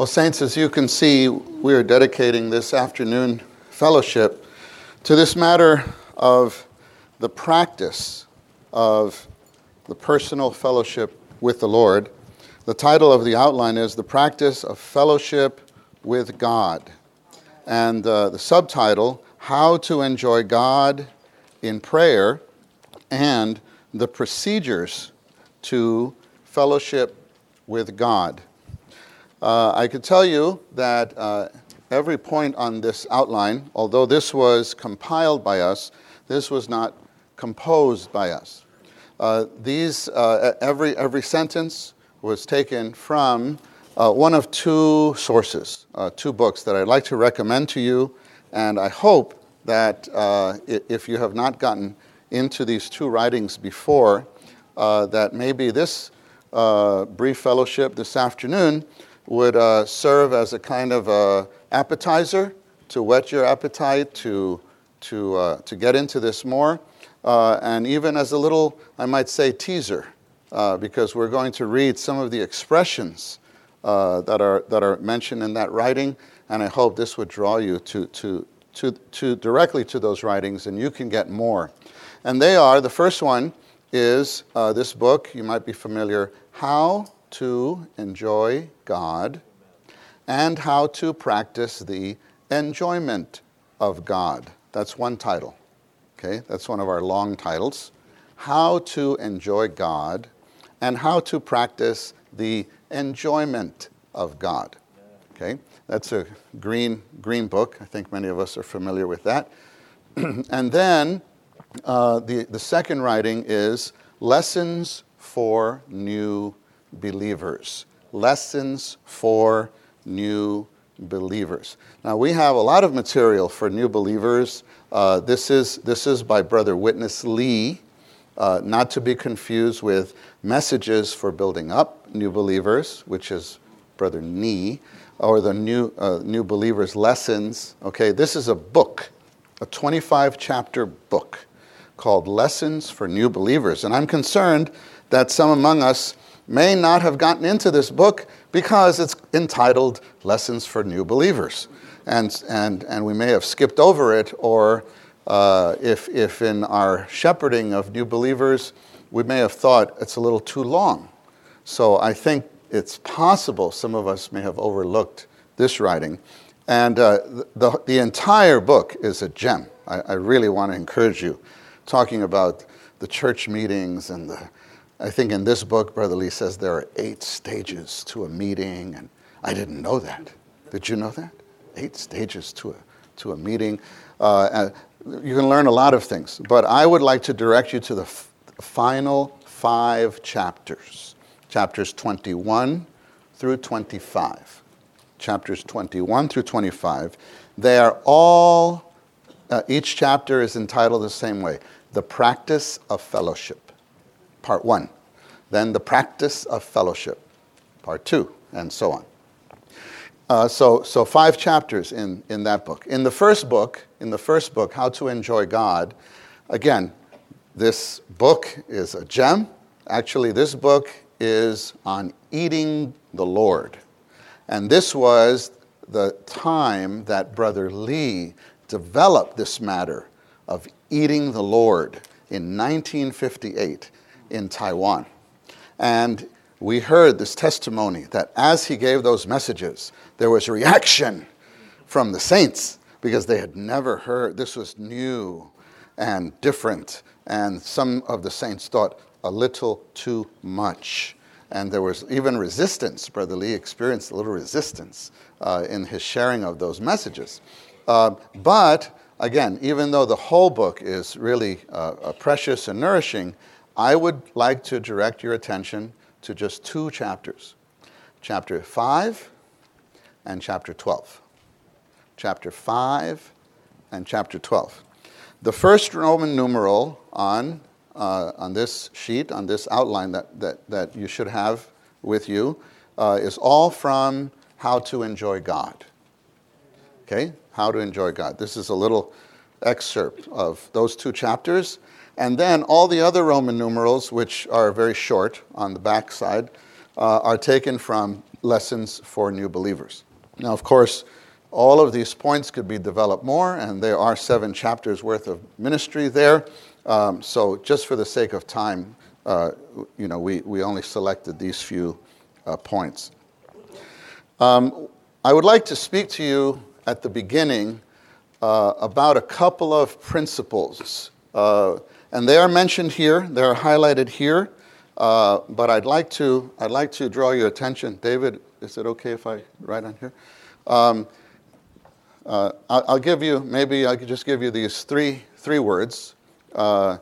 Well, Saints, as you can see, we are dedicating this afternoon fellowship to this matter of the practice of the personal fellowship with the Lord. The title of the outline is The Practice of Fellowship with God. And uh, the subtitle, How to Enjoy God in Prayer and the Procedures to Fellowship with God. Uh, I could tell you that uh, every point on this outline, although this was compiled by us, this was not composed by us. Uh, these, uh, every, every sentence was taken from uh, one of two sources, uh, two books that I'd like to recommend to you, and I hope that if you have not gotten into these two writings before, that maybe this brief fellowship this afternoon would uh, serve as a kind of appetizer to whet your appetite to, to, uh, to get into this more, uh, and even as a little, I might say, teaser, uh, because we're going to read some of the expressions uh, that, are, that are mentioned in that writing, and I hope this would draw you to, to, to, to directly to those writings, and you can get more. And they are the first one is uh, this book, you might be familiar, How to enjoy God and how to practice the enjoyment of God. That's one title. Okay, that's one of our long titles. How to enjoy God and how to practice the enjoyment of God. Okay, that's a green green book. I think many of us are familiar with that. and then uh, the the second writing is lessons for new believers. Lessons for new believers. Now, we have a lot of material for new believers. Uh, this, is, this is by Brother Witness Lee, uh, not to be confused with Messages for Building Up New Believers, which is Brother Nee, or the New, uh, new Believers Lessons. Okay, this is a book, a 25 chapter book called Lessons for New Believers. And I'm concerned that some among us may not have gotten into this book because it's entitled Lessons for New Believers. And, and, and we may have skipped over it, or uh, if, if in our shepherding of new believers, we may have thought it's a little too long. So I think it's possible some of us may have overlooked this writing. And uh, the, the entire book is a gem. I, I really want to encourage you, talking about the church meetings and the I think in this book, Brother Lee says there are eight stages to a meeting, and I didn't know that. Did you know that? Eight stages to a, to a meeting. Uh, you can learn a lot of things, but I would like to direct you to the f- final five chapters chapters 21 through 25. Chapters 21 through 25. They are all, uh, each chapter is entitled the same way The Practice of Fellowship part one. Then the practice of fellowship, part two, and so on. Uh, so, so five chapters in, in that book. In the first book, in the first book, How to Enjoy God, again, this book is a gem. Actually, this book is on eating the Lord. And this was the time that Brother Lee developed this matter of eating the Lord in 1958 in Taiwan. And we heard this testimony that as he gave those messages, there was reaction from the saints because they had never heard. This was new and different. And some of the saints thought a little too much. And there was even resistance. Brother Lee experienced a little resistance uh, in his sharing of those messages. Uh, but again, even though the whole book is really uh, precious and nourishing, I would like to direct your attention to just two chapters chapter 5 and chapter 12. Chapter 5 and chapter 12. The first Roman numeral on, uh, on this sheet, on this outline that, that, that you should have with you, uh, is all from How to Enjoy God. Okay? How to Enjoy God. This is a little excerpt of those two chapters. And then all the other Roman numerals, which are very short on the back side, uh, are taken from lessons for new believers. Now, of course, all of these points could be developed more, and there are seven chapters worth of ministry there. Um, so, just for the sake of time, uh, you know, we, we only selected these few uh, points. Um, I would like to speak to you at the beginning uh, about a couple of principles. And they are mentioned here, they're highlighted here. Uh, but I'd like, to, I'd like to draw your attention. David, is it okay if I write on here? Um, uh, I'll, I'll, give you, maybe I could just give you these three, three words uh,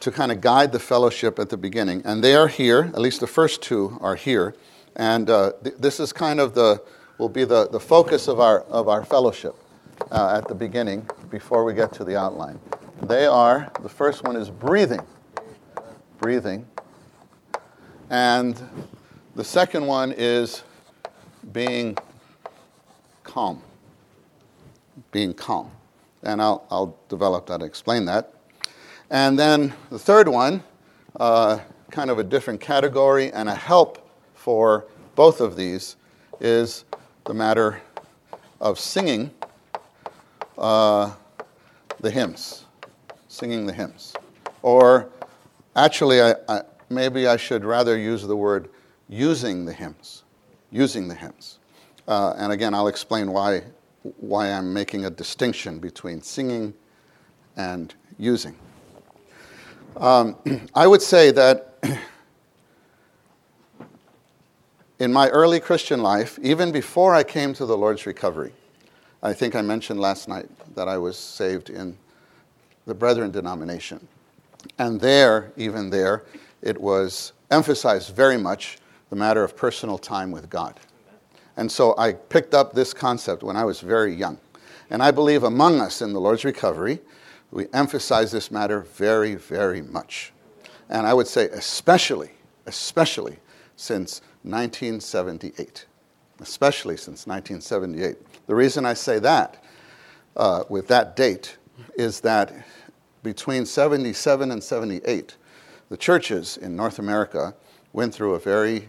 to kind of guide the fellowship at the beginning. And they are here, at least the first two are here. And uh, th- this is kind of the, will be the, the focus of our, of our fellowship uh, at the beginning before we get to the outline. They are, the first one is breathing. Breathing. And the second one is being calm. Being calm. And I'll, I'll develop that, and explain that. And then the third one, uh, kind of a different category and a help for both of these, is the matter of singing uh, the hymns. Singing the hymns. Or actually, I, I, maybe I should rather use the word using the hymns. Using the hymns. Uh, and again, I'll explain why, why I'm making a distinction between singing and using. Um, I would say that in my early Christian life, even before I came to the Lord's recovery, I think I mentioned last night that I was saved in the Brethren denomination. And there, even there, it was emphasized very much the matter of personal time with God. And so I picked up this concept when I was very young. And I believe among us in the Lord's recovery, we emphasize this matter very, very much. And I would say, especially, especially since 1978. Especially since 1978. The reason I say that uh, with that date is that between 77 and 78, the churches in North America went through a very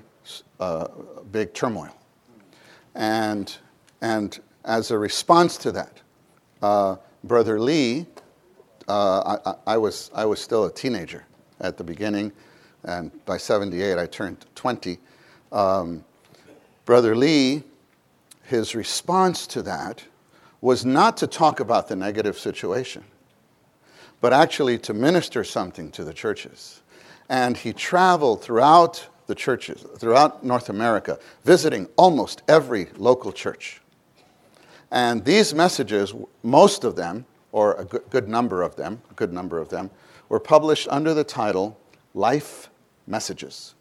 uh, big turmoil. And, and as a response to that, uh, Brother Lee, uh, I, I, was, I was still a teenager at the beginning, and by 78 I turned 20. Um, Brother Lee, his response to that was not to talk about the negative situation, but actually to minister something to the churches. And he traveled throughout the churches, throughout North America, visiting almost every local church. And these messages, most of them, or a good number of them, a good number of them, were published under the title Life Messages.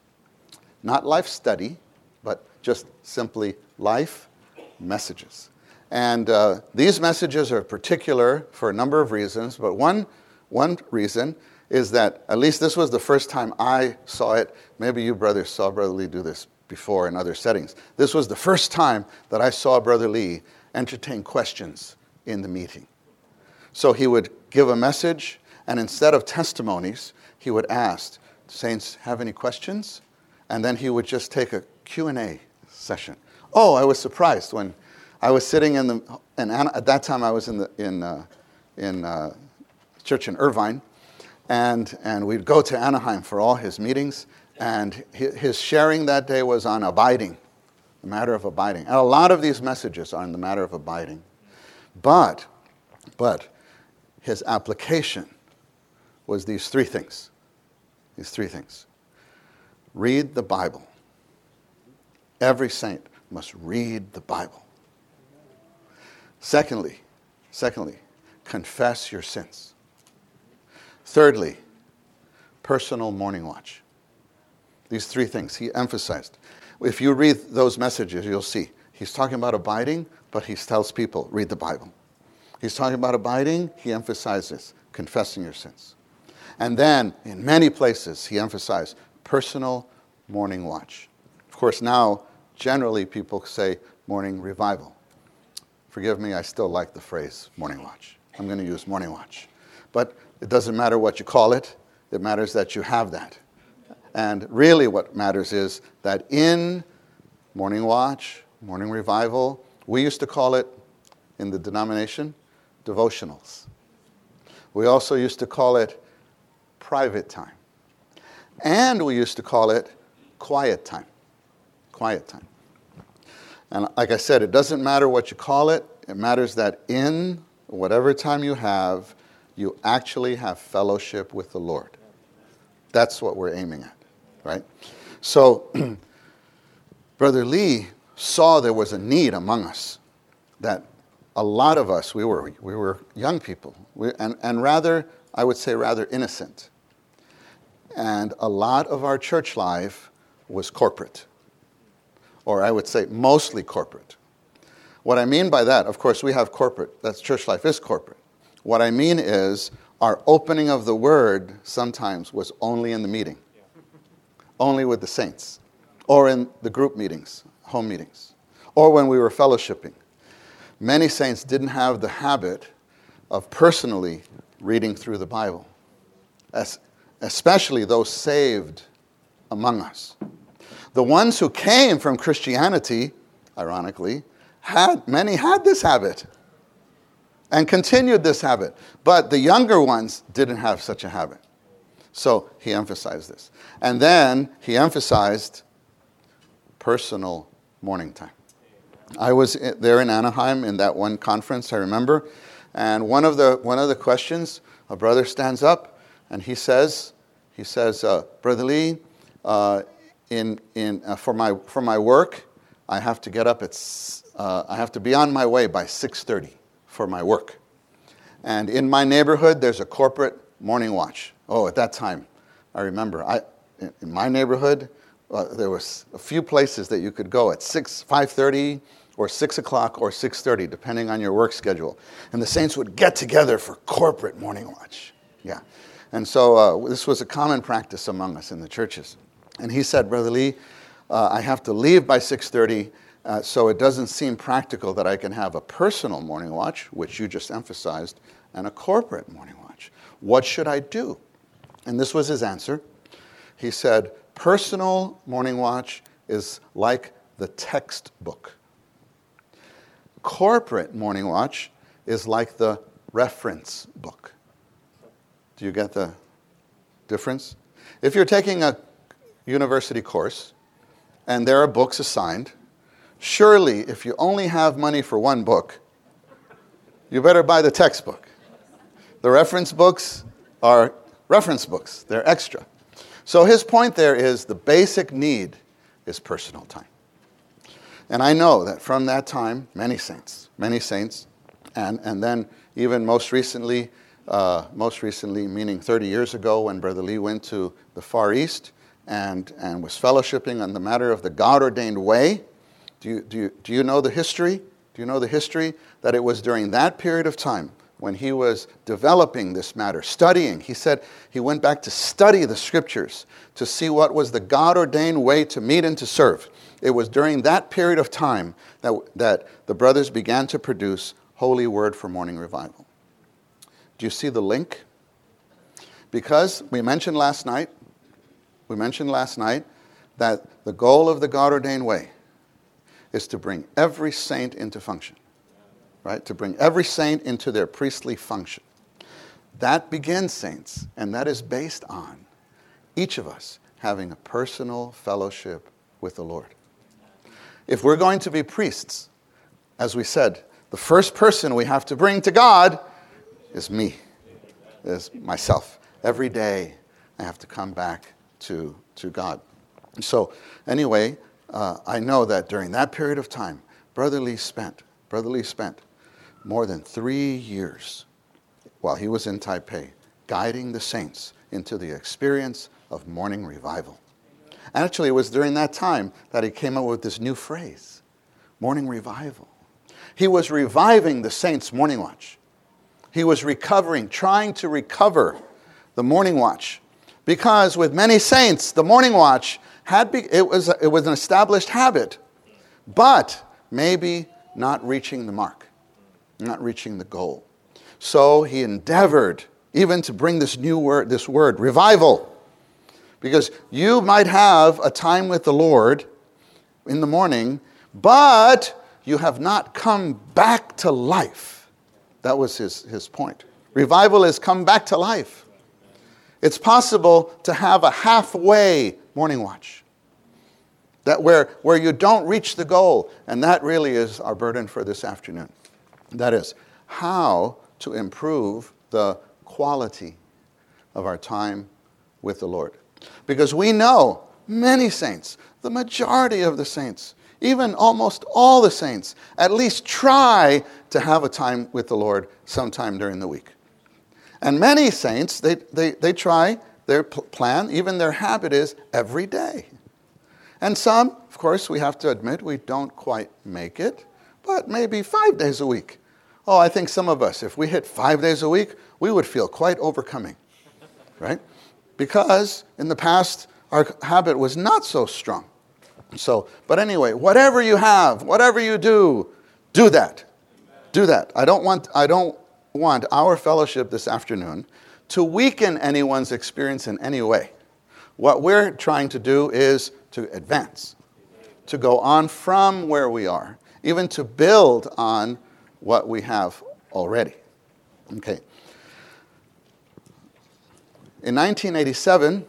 Not life study, but just simply life messages. And uh, these messages are particular for a number of reasons, but one, one reason is that at least this was the first time I saw it. Maybe you brothers saw Brother Lee do this before in other settings. This was the first time that I saw Brother Lee entertain questions in the meeting. So he would give a message, and instead of testimonies, he would ask, Saints, have any questions? And then he would just take a Q&A session. Oh, I was surprised when I was sitting in the, and at that time I was in, the, in, uh, in uh, church in Irvine, and, and we'd go to Anaheim for all his meetings. And his sharing that day was on abiding, the matter of abiding. And a lot of these messages are on the matter of abiding. But, but his application was these three things. These three things. Read the Bible. Every saint must read the Bible. Secondly, secondly, confess your sins. Thirdly, personal morning watch. These three things he emphasized. If you read those messages, you'll see he's talking about abiding, but he tells people, read the Bible. He's talking about abiding, he emphasizes confessing your sins. And then, in many places, he emphasized personal morning watch. Of course, now, generally, people say morning revival. Forgive me, I still like the phrase morning watch. I'm going to use morning watch. But it doesn't matter what you call it, it matters that you have that. And really, what matters is that in morning watch, morning revival. We used to call it, in the denomination, devotionals. We also used to call it private time. And we used to call it quiet time. Quiet time. And like I said, it doesn't matter what you call it, it matters that in whatever time you have, you actually have fellowship with the Lord. That's what we're aiming at, right? So, Brother Lee saw there was a need among us that a lot of us, we were, we were young people, we, and, and rather, I would say, rather innocent. And a lot of our church life was corporate, or I would say mostly corporate. What I mean by that, of course, we have corporate, that's church life is corporate. What I mean is, our opening of the word sometimes was only in the meeting, only with the saints, or in the group meetings, home meetings, or when we were fellowshipping. Many saints didn't have the habit of personally reading through the Bible, especially those saved among us. The ones who came from Christianity, ironically, had, many had this habit and continued this habit. But the younger ones didn't have such a habit. So he emphasized this. And then he emphasized personal morning time. I was there in Anaheim in that one conference, I remember. And one of the, one of the questions, a brother stands up and he says, he says, uh, Brother Lee, uh, in, in, uh, for, my, for my work, I have to get up at, uh, I have to be on my way by 6.30 for my work. And in my neighborhood, there's a corporate morning watch. Oh, at that time, I remember, I, in my neighborhood, uh, there was a few places that you could go at 6, 5.30 or 6 o'clock or 6.30, depending on your work schedule. And the saints would get together for corporate morning watch. Yeah. And so uh, this was a common practice among us in the churches. And he said, Brother Lee, uh, I have to leave by 6.30 uh, so it doesn't seem practical that I can have a personal morning watch, which you just emphasized, and a corporate morning watch. What should I do? And this was his answer. He said, Personal morning watch is like the textbook. Corporate morning watch is like the reference book. Do you get the difference? If you're taking a university course and there are books assigned, Surely, if you only have money for one book, you better buy the textbook. The reference books are reference books, they're extra. So his point there is the basic need is personal time. And I know that from that time, many saints, many saints, and, and then even most recently, uh, most recently, meaning 30 years ago, when Brother Lee went to the Far East and, and was fellowshipping on the matter of the God ordained way, do you, do, you, do you know the history? Do you know the history? That it was during that period of time when he was developing this matter, studying. He said he went back to study the scriptures to see what was the God ordained way to meet and to serve. It was during that period of time that, that the brothers began to produce Holy Word for Morning Revival. Do you see the link? Because we mentioned last night, we mentioned last night that the goal of the God ordained way is to bring every saint into function, right? To bring every saint into their priestly function. That begins, saints, and that is based on each of us having a personal fellowship with the Lord. If we're going to be priests, as we said, the first person we have to bring to God is me, is myself. Every day I have to come back to, to God. So, anyway, uh, I know that during that period of time, Brother Lee spent, Brother Lee spent more than three years while he was in Taipei guiding the saints into the experience of morning revival. Actually, it was during that time that he came up with this new phrase morning revival. He was reviving the saints' morning watch. He was recovering, trying to recover the morning watch. Because with many saints, the morning watch had be, it, was, it was an established habit, but maybe not reaching the mark, not reaching the goal. So he endeavored even to bring this new word, this word, revival. Because you might have a time with the Lord in the morning, but you have not come back to life. That was his, his point. Revival is come back to life. It's possible to have a halfway morning watch. That where, where you don't reach the goal. And that really is our burden for this afternoon. That is, how to improve the quality of our time with the Lord. Because we know many saints, the majority of the saints, even almost all the saints, at least try to have a time with the Lord sometime during the week. And many saints, they, they, they try their plan, even their habit is every day. And some, of course, we have to admit we don't quite make it, but maybe five days a week. Oh, I think some of us, if we hit five days a week, we would feel quite overcoming, right? Because in the past, our habit was not so strong. So, but anyway, whatever you have, whatever you do, do that. Do that. I don't want, I don't want our fellowship this afternoon to weaken anyone's experience in any way. What we're trying to do is to advance, to go on from where we are, even to build on what we have already. Okay. In 1987,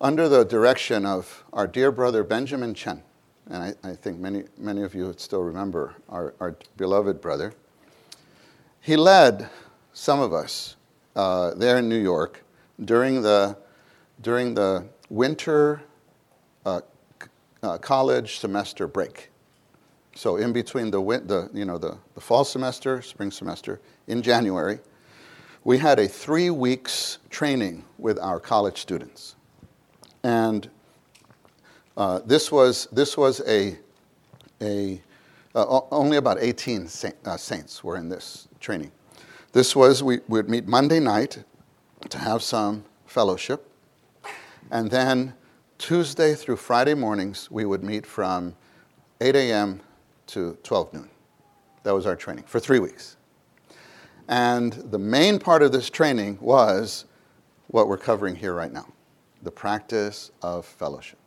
under the direction of our dear brother Benjamin Chen, and I, I think many, many of you still remember our, our, beloved brother, he led some of us uh, there in New York during the, during the winter uh, uh, college semester break. So in between the, the, you know, the, the fall semester, spring semester, in January, we had a three weeks training with our college students. And uh, this was, this was a, a uh, only about 18 saint, uh, saints were in this training. This was, we would meet Monday night to have some fellowship. And then Tuesday through Friday mornings, we would meet from 8 a.m. to 12 noon. That was our training for three weeks. And the main part of this training was what we're covering here right now the practice of fellowship.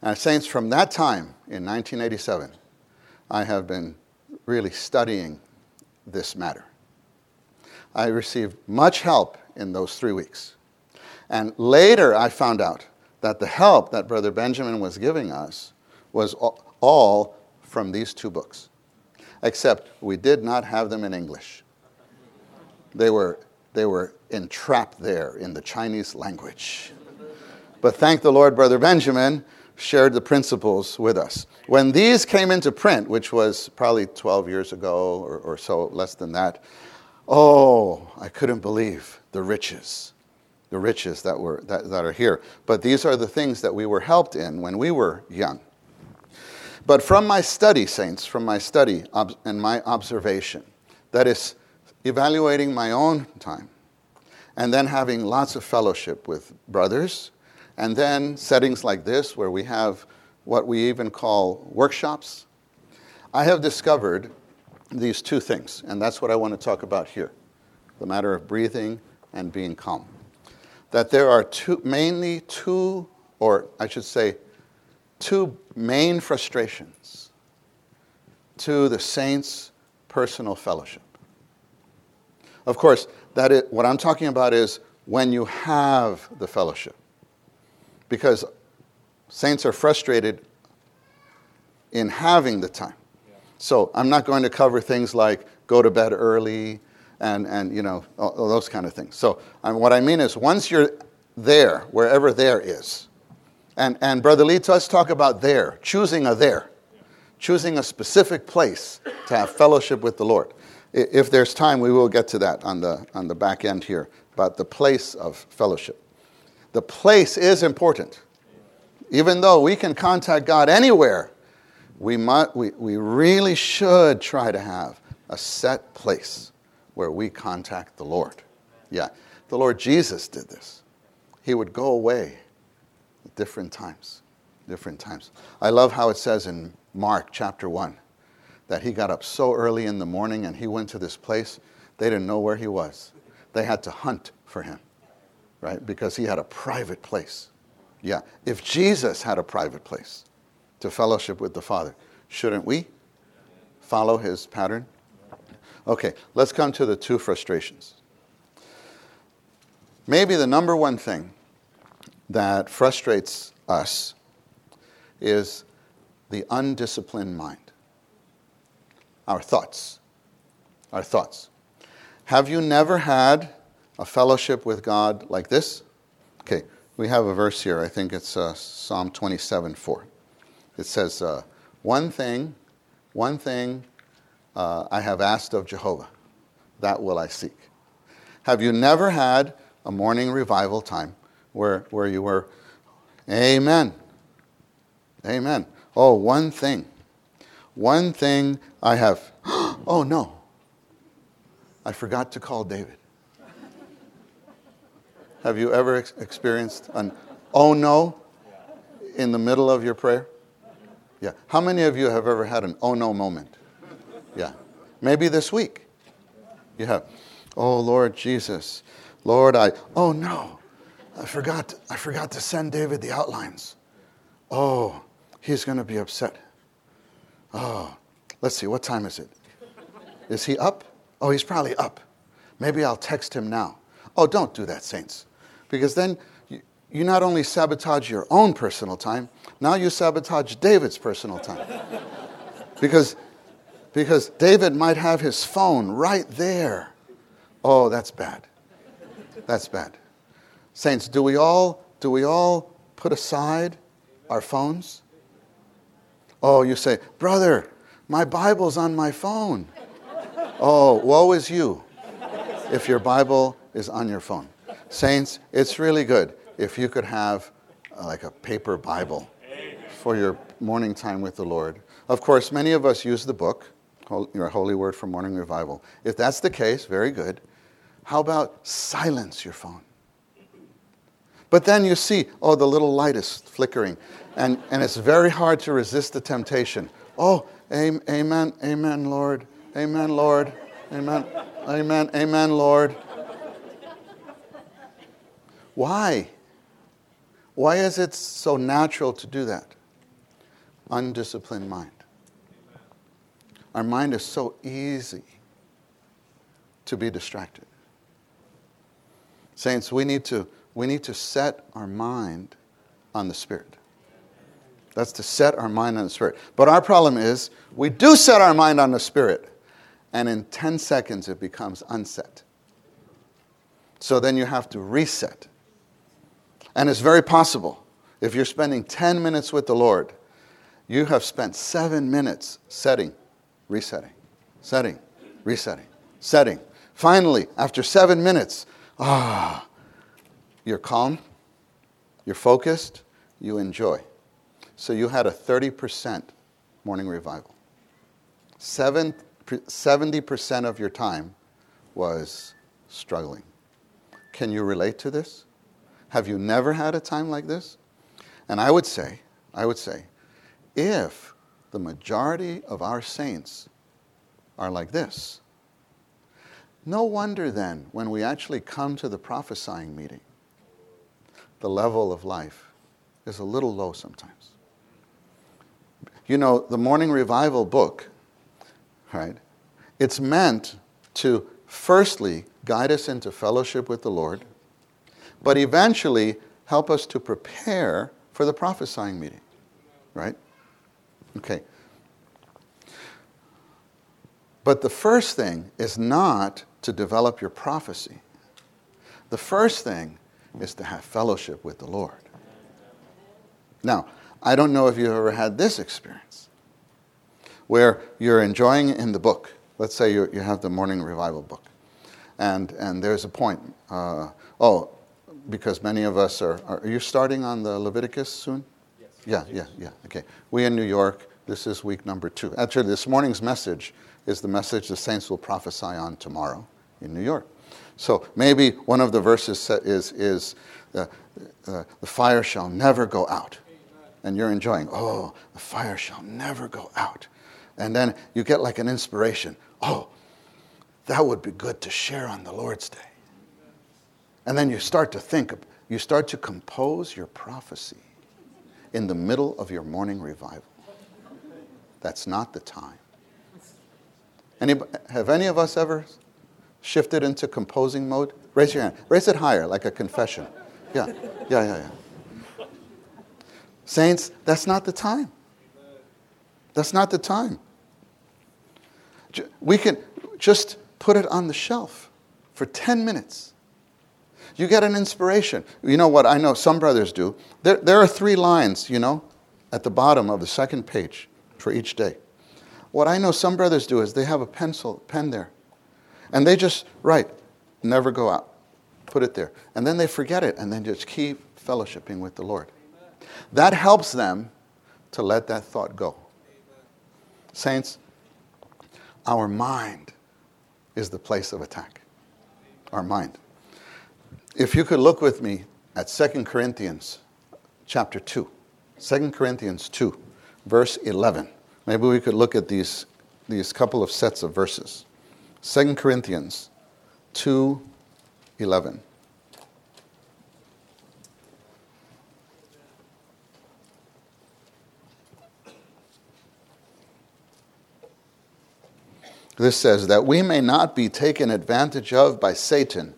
And, Saints, from that time in 1987, I have been really studying this matter. I received much help in those three weeks. And later I found out that the help that Brother Benjamin was giving us was all from these two books, except we did not have them in English. They were, they were entrapped there in the Chinese language. But thank the Lord, Brother Benjamin shared the principles with us. When these came into print, which was probably 12 years ago or, or so, less than that, oh, I couldn't believe the riches, the riches that, were, that, that are here. But these are the things that we were helped in when we were young. But from my study, saints, from my study and my observation, that is, evaluating my own time, and then having lots of fellowship with brothers, and then settings like this where we have what we even call workshops. I have discovered these two things, and that's what I want to talk about here the matter of breathing and being calm. That there are two, mainly two, or I should say, two main frustrations to the saints' personal fellowship. Of course, that is, what I'm talking about is when you have the fellowship. Because saints are frustrated in having the time. So I'm not going to cover things like go to bed early and, and you know, all, those kind of things. So um, what I mean is once you're there, wherever there is, and, and Brother Lee, let's talk about there, choosing a there, choosing a specific place to have fellowship with the Lord if there's time, we will get to that on the, on the back end here about the place of fellowship. The place is important. Even though we can contact God anywhere, we, might, we, we really should try to have a set place where we contact the Lord. Yeah, the Lord Jesus did this. He would go away at different times. Different times. I love how it says in Mark chapter 1 that he got up so early in the morning and he went to this place. They didn't know where he was. They had to hunt for him, right? Because he had a private place. Yeah. If Jesus had a private place to fellowship with the Father, shouldn't we follow his pattern? Okay, let's come to the two frustrations. Maybe the number one thing that frustrates us is the undisciplined mind. Our thoughts. Our thoughts. Have you never had a fellowship with God like this? Okay, we have a verse here. I think it's uh, Psalm 27 4. It says, uh, One thing, one thing uh, I have asked of Jehovah, that will I seek. Have you never had a morning revival time where, where you were, Amen, Amen. Oh, one thing, one thing I have, oh no, I forgot to call David. Have you ever ex- experienced an oh no in the middle of your prayer? Yeah. How many of you have ever had an oh no moment? Yeah. Maybe this week. You have. Oh Lord Jesus. Lord, I oh no. I forgot I forgot to send David the outlines. Oh, he's going to be upset. Oh, let's see, what time is it? Is he up? Oh, he's probably up. Maybe I'll text him now. Oh, don't do that, saints. Because then you not only sabotage your own personal time, now you sabotage David's personal time. because, because David might have his phone right there. Oh, that's bad. That's bad. Saints, do we all, do we all put aside our phones? Oh, you say, Brother, my Bible's on my phone. Oh, woe is you if your Bible is on your phone. Saints, it's really good if you could have uh, like a paper Bible for your morning time with the Lord. Of course, many of us use the book, your Holy Word for Morning Revival. If that's the case, very good. How about silence your phone? But then you see, oh, the little light is flickering, and, and it's very hard to resist the temptation. Oh, amen, amen, Lord. Amen, Lord. Amen, amen, amen, Lord. Why? Why is it so natural to do that? Undisciplined mind. Our mind is so easy to be distracted. Saints, we need to, we need to set our mind on the Spirit. That's to set our mind on the Spirit. But our problem is we do set our mind on the Spirit, and in 10 seconds it becomes unset. So then you have to reset. And it's very possible. If you're spending 10 minutes with the Lord, you have spent seven minutes setting, resetting, setting, resetting, setting. Finally, after seven minutes, ah, you're calm, you're focused, you enjoy. So you had a 30% morning revival. Seven, 70% of your time was struggling. Can you relate to this? Have you never had a time like this? And I would say, I would say, if the majority of our saints are like this, no wonder then, when we actually come to the prophesying meeting, the level of life is a little low sometimes. You know, the Morning Revival book, right? It's meant to firstly guide us into fellowship with the Lord but eventually help us to prepare for the prophesying meeting. Right? Okay. But the first thing is not to develop your prophecy. The first thing is to have fellowship with the Lord. Now, I don't know if you've ever had this experience where you're enjoying in the book. Let's say you you have the morning revival book, and, and there's a point. Uh, oh, because many of us are, are, are you starting on the Leviticus soon? Yes. Yeah, yeah, yeah. Okay. We in New York, this is week number two. Actually, this morning's message is the message the saints will prophesy on tomorrow in New York. So maybe one of the verses is, is uh, uh, the fire shall never go out. And you're enjoying, oh, the fire shall never go out. And then you get like an inspiration, oh, that would be good to share on the Lord's Day. And then you start to think, you start to compose your prophecy in the middle of your morning revival. That's not the time. Have any of us ever shifted into composing mode? Raise your hand. Raise it higher, like a confession. Yeah, yeah, yeah, yeah. Saints, that's not the time. That's not the time. We can just put it on the shelf for 10 minutes. You get an inspiration. You know what I know some brothers do? There, there are three lines, you know, at the bottom of the second page for each day. What I know some brothers do is they have a pencil, pen there, and they just write, never go out, put it there. And then they forget it and then just keep fellowshipping with the Lord. That helps them to let that thought go. Saints, our mind is the place of attack. Our mind. If you could look with me at 2 Corinthians chapter 2. 2 Corinthians 2, verse 11. Maybe we could look at these, these couple of sets of verses. 2 Corinthians 2, 11. This says that we may not be taken advantage of by Satan,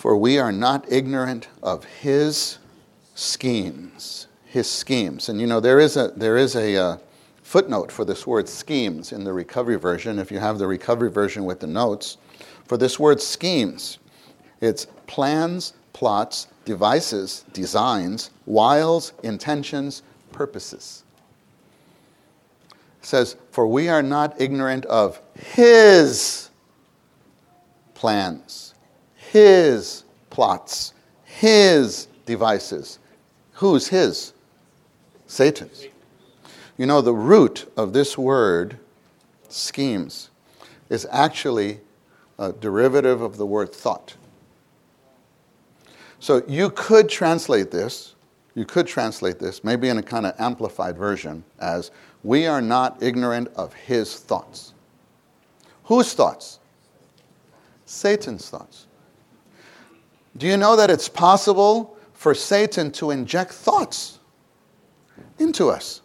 for we are not ignorant of his schemes. His schemes. And you know, there is a, there is a uh, footnote for this word schemes in the recovery version, if you have the recovery version with the notes. For this word schemes, it's plans, plots, devices, designs, wiles, intentions, purposes says, For we are not ignorant of his plans, his plots, his devices. Who's his? Satan's. You know, the root of this word, schemes, is actually a derivative of the word thought. So you could translate this, you could translate this, maybe in a kind of amplified version, as we are not ignorant of his thoughts. Whose thoughts? Satan's thoughts. Do you know that it's possible for Satan to inject thoughts into us?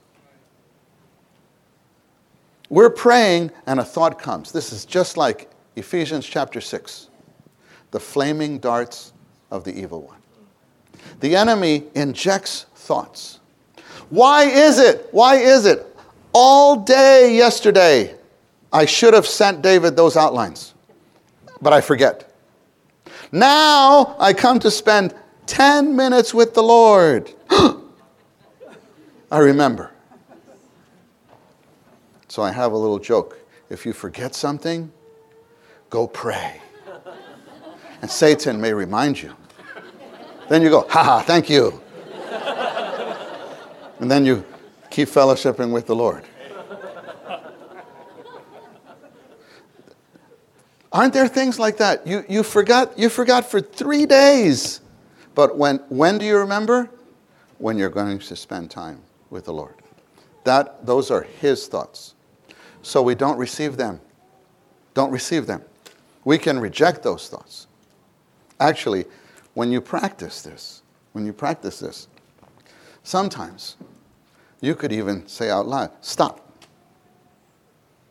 We're praying and a thought comes. This is just like Ephesians chapter 6 the flaming darts of the evil one. The enemy injects thoughts. Why is it? Why is it? All day yesterday, I should have sent David those outlines, but I forget. Now I come to spend 10 minutes with the Lord. I remember. So I have a little joke. If you forget something, go pray. And Satan may remind you. Then you go, ha ha, thank you. And then you keep fellowshipping with the Lord. Aren't there things like that? You, you, forgot, you forgot for three days. But when, when do you remember? When you're going to spend time with the Lord. That, those are His thoughts. So we don't receive them. Don't receive them. We can reject those thoughts. Actually, when you practice this, when you practice this, sometimes you could even say out loud, Stop.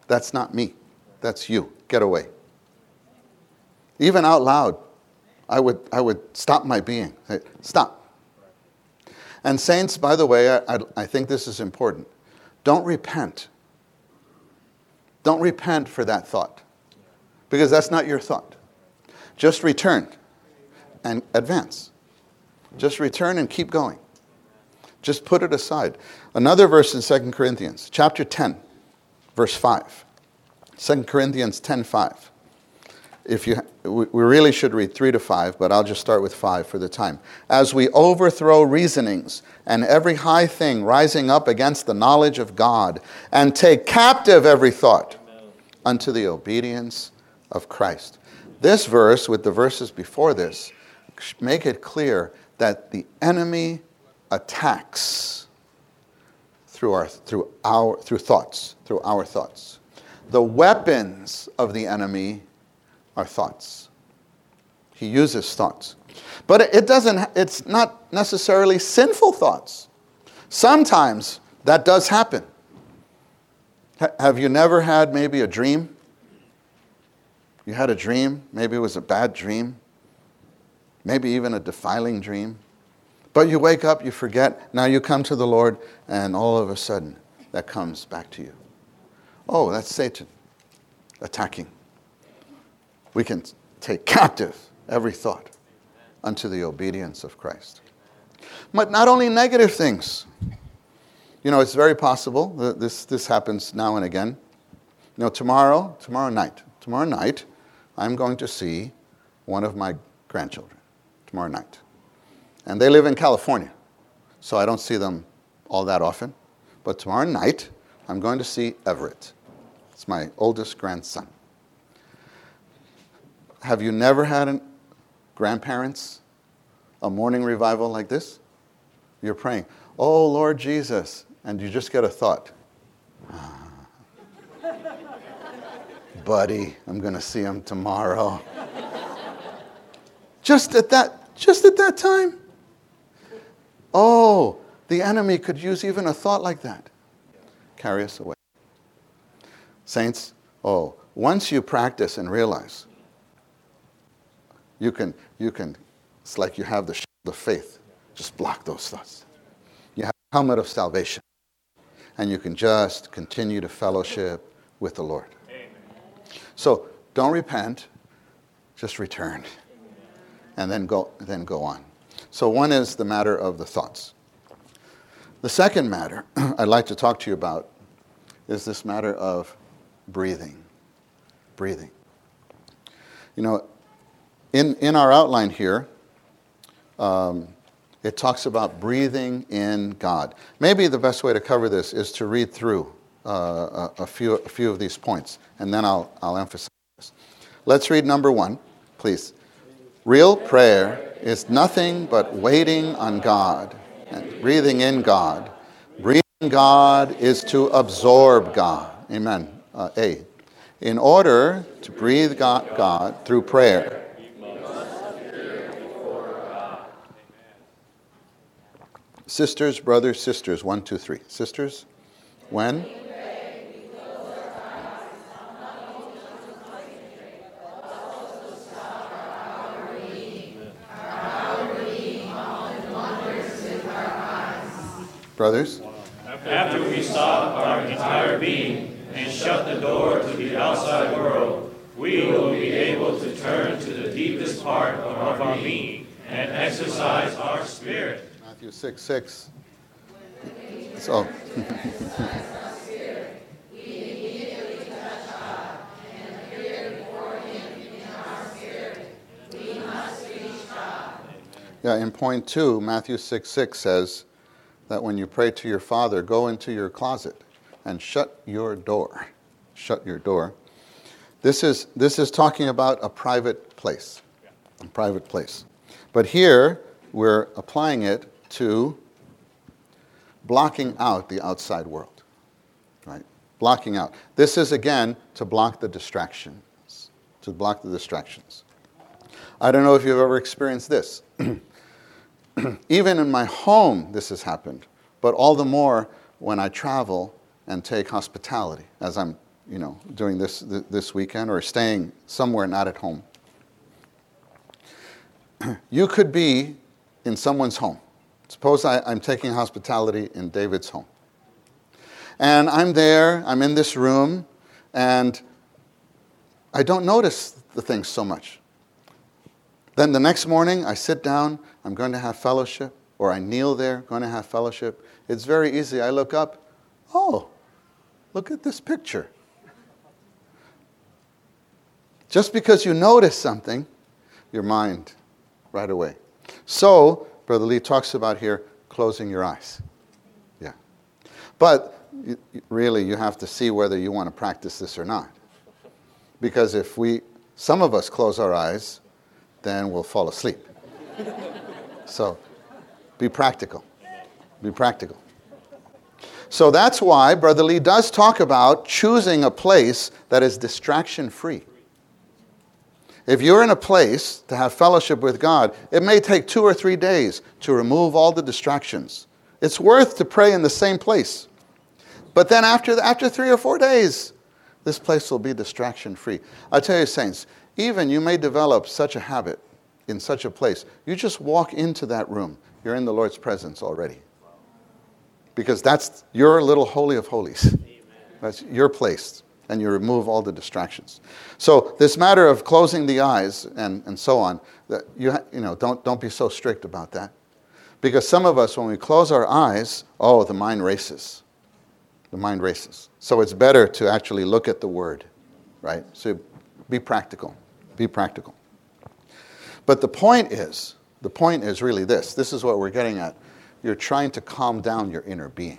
That's not me. That's you. Get away. Even out loud, I would, I would stop my being. Say, Stop. And, saints, by the way, I, I think this is important. Don't repent. Don't repent for that thought, because that's not your thought. Just return and advance. Just return and keep going. Just put it aside. Another verse in 2 Corinthians, chapter 10, verse 5. 2 Corinthians 10 5. If you, we really should read 3 to 5, but I'll just start with 5 for the time. As we overthrow reasonings and every high thing rising up against the knowledge of God, and take captive every thought unto the obedience of Christ. This verse, with the verses before this, make it clear that the enemy attacks through our, through our through thoughts, through our thoughts. The weapons of the enemy are thoughts. He uses thoughts. But it doesn't, it's not necessarily sinful thoughts. Sometimes that does happen. have you never had maybe a dream? You had a dream, maybe it was a bad dream, maybe even a defiling dream. But you wake up, you forget, now you come to the Lord, and all of a sudden that comes back to you. Oh, that's Satan attacking. We can take captive every thought unto the obedience of Christ. But not only negative things. You know, it's very possible that this, this happens now and again. You know, tomorrow, tomorrow night, tomorrow night, I'm going to see one of my grandchildren tomorrow night. And they live in California, so I don't see them all that often. But tomorrow night, I'm going to see Everett. It's my oldest grandson. Have you never had an, grandparents a morning revival like this? You're praying, Oh Lord Jesus, and you just get a thought. Ah, buddy, I'm going to see him tomorrow. just at that just at that time. Oh, the enemy could use even a thought like that. Carry us away. Saints, oh, once you practice and realize you can, you can, it's like you have the shield of faith. Just block those thoughts. You have the helmet of salvation. And you can just continue to fellowship with the Lord. Amen. So don't repent, just return. And then go, then go on. So one is the matter of the thoughts. The second matter I'd like to talk to you about is this matter of breathing. Breathing. You know, in, in our outline here, um, it talks about breathing in God. Maybe the best way to cover this is to read through uh, a, a, few, a few of these points, and then I'll, I'll emphasize this. Let's read number one, please. Real prayer is nothing but waiting on God and breathing in God. Breathing God is to absorb God. Amen. Uh, a. In order to breathe God, God through prayer, Sisters, brothers, sisters, one, two, three. Sisters, when? Brothers? After we stop our entire being and shut the door to the outside world, we will be able to turn to the deepest part of our being and exercise our spirit. Matthew 6 6. So. Yeah, in point two, Matthew 6 6 says that when you pray to your Father, go into your closet and shut your door. Shut your door. This is, this is talking about a private place. A private place. But here, we're applying it to blocking out the outside world, right? Blocking out. This is again to block the distractions, to block the distractions. I don't know if you've ever experienced this. Even in my home, this has happened, but all the more when I travel and take hospitality, as I'm, you know, doing this this weekend or staying somewhere not at home. You could be in someone's home Suppose I, am taking hospitality in David's home. And I'm there, I'm in this room, and I don't notice the things so much. Then the next morning, I sit down, I'm going to have fellowship, or I kneel there, going to have fellowship. It's very easy. I look up, oh, look at this picture. Just because you notice something, your mind right away. So, Brother Lee talks about here closing your eyes. Yeah. But really, you have to see whether you want to practice this or not. Because if we, some of us close our eyes, then we'll fall asleep. so be practical. Be practical. So that's why Brother Lee does talk about choosing a place that is distraction free. If you're in a place to have fellowship with God, it may take two or three days to remove all the distractions. It's worth to pray in the same place. But then after, after three or four days, this place will be distraction free. I tell you, saints, even you may develop such a habit in such a place. You just walk into that room, you're in the Lord's presence already. Because that's your little holy of holies. That's your place and you remove all the distractions. So this matter of closing the eyes and, and so on, that you, you know, don't, don't be so strict about that. Because some of us, when we close our eyes, oh, the mind races. The mind races. So it's better to actually look at the word, right? So be practical. Be practical. But the point is, the point is really this. This is what we're getting at. You're trying to calm down your inner being.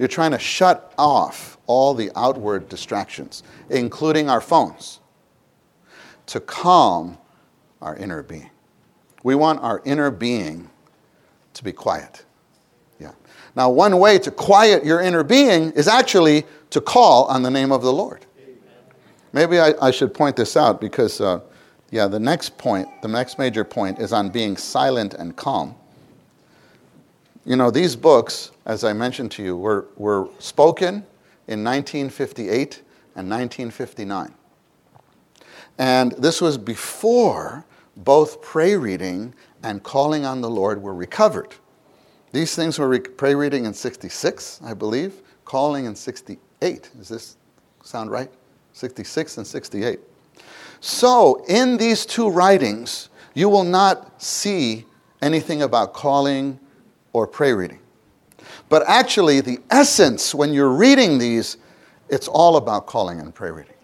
You're trying to shut off all the outward distractions, including our phones, to calm our inner being. We want our inner being to be quiet. Yeah. Now, one way to quiet your inner being is actually to call on the name of the Lord. Maybe I, I should point this out because, uh, yeah, the next point, the next major point is on being silent and calm. You know, these books, as I mentioned to you, were, were spoken in 1958 and 1959. And this was before both pray reading and calling on the Lord were recovered. These things were re- pray reading in 66, I believe, calling in 68. Does this sound right? 66 and 68. So, in these two writings, you will not see anything about calling or pray reading. But actually, the essence, when you're reading these, it's all about calling and pray reading.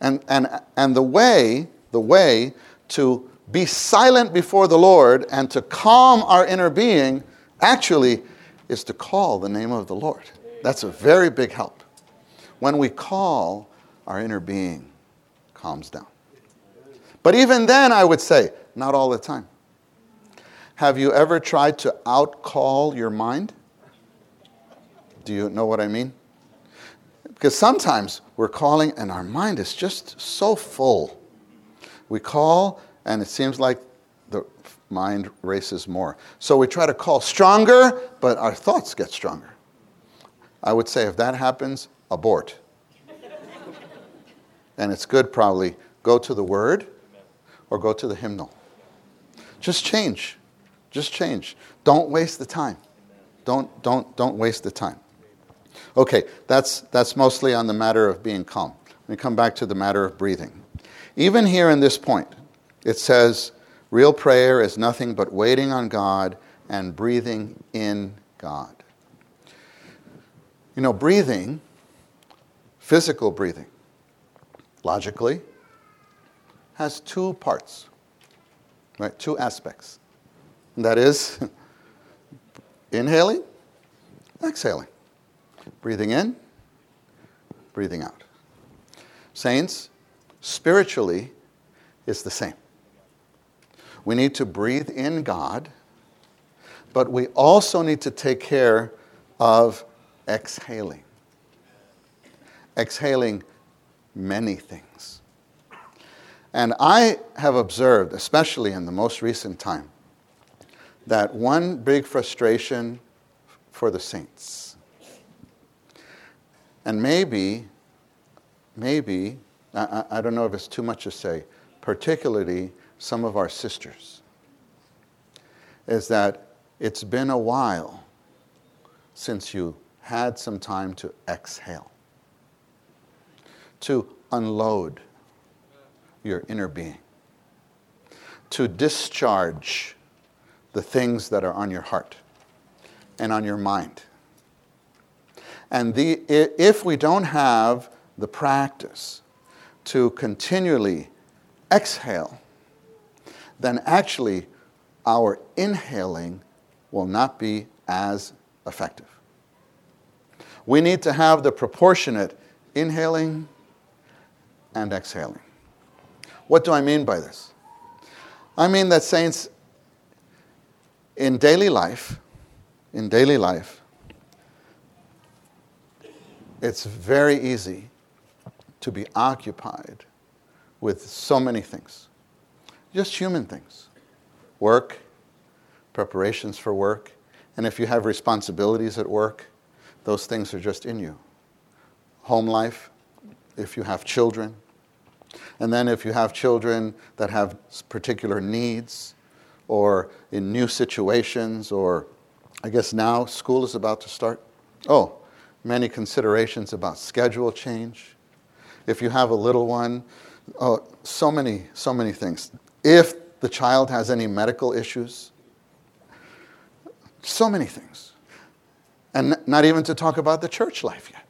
And, and, and the way, the way to be silent before the Lord and to calm our inner being actually is to call the name of the Lord. That's a very big help. When we call, our inner being calms down. But even then, I would say, not all the time. Have you ever tried to outcall your mind? Do you know what I mean? Because sometimes we're calling and our mind is just so full. We call and it seems like the mind races more. So we try to call stronger, but our thoughts get stronger. I would say if that happens, abort. and it's good probably go to the word or go to the hymnal. Just change. Just change. Don't waste the time. Don't, don't, don't waste the time. Okay, that's, that's mostly on the matter of being calm. Let me come back to the matter of breathing. Even here in this point, it says real prayer is nothing but waiting on God and breathing in God. You know, breathing, physical breathing, logically, has two parts, right? Two aspects. That is inhaling, exhaling, breathing in, breathing out. Saints, spiritually, it's the same. We need to breathe in God, but we also need to take care of exhaling. Exhaling many things. And I have observed, especially in the most recent time, that one big frustration for the saints. And maybe, maybe, I, I, don't know if it's too much to say, particularly some of our sisters, is that it's been a while since you had some time to exhale, to unload your inner being, to discharge the things that are on your heart and on your mind. And the, if we don't have the practice to continually exhale, then actually our inhaling will not be as effective. We need to have the proportionate inhaling and exhaling. What do I mean by this? I mean that, saints, in daily life, in daily life, it's very easy to be occupied with so many things, just human things. Work, preparations for work, and if you have responsibilities at work, those things are just in you. Home life, if you have children, and then if you have children that have particular needs or in new situations, or I guess now school is about to start. Oh, many considerations about schedule change. If you have a little one, oh, so many, so many things. If the child has any medical issues, so many things. And not even to talk about the church life yet.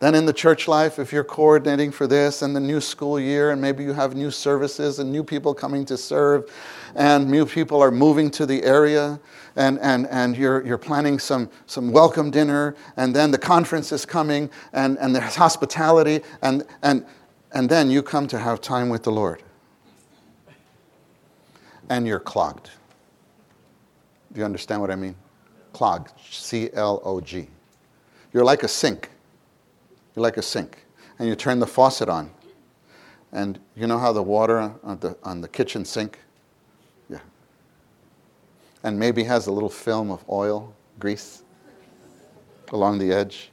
Then in the church life, if you're coordinating for this and the new school year, and maybe you have new services and new people coming to serve, and new people are moving to the area, and, and, and you're, you're planning some, some welcome dinner, and then the conference is coming, and, and there's hospitality, and, and, and then you come to have time with the Lord. And you're clogged. Do you understand what I mean? Clogged. C L O G. You're like a sink you're like a sink. And you turn the faucet on. And you know how the water on the, on the kitchen sink? Yeah. And maybe has a little film of oil, grease along the edge.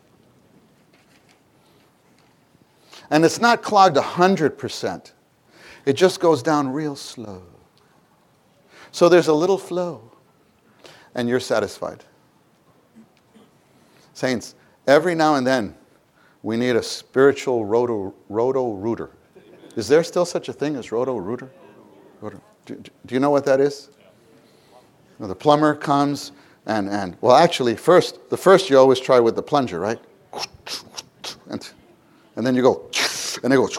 And it's not clogged 100%. It just goes down real slow. So there's a little flow, and you're satisfied. Saints, every now and then, we need a spiritual roto, roto rooter. Is there still such a thing as roto rooter? Roto, do, do, you know what that is? the plumber comes and, and, well, actually, first, the first you always try with the plunger, right? And, and then you go, and it goes.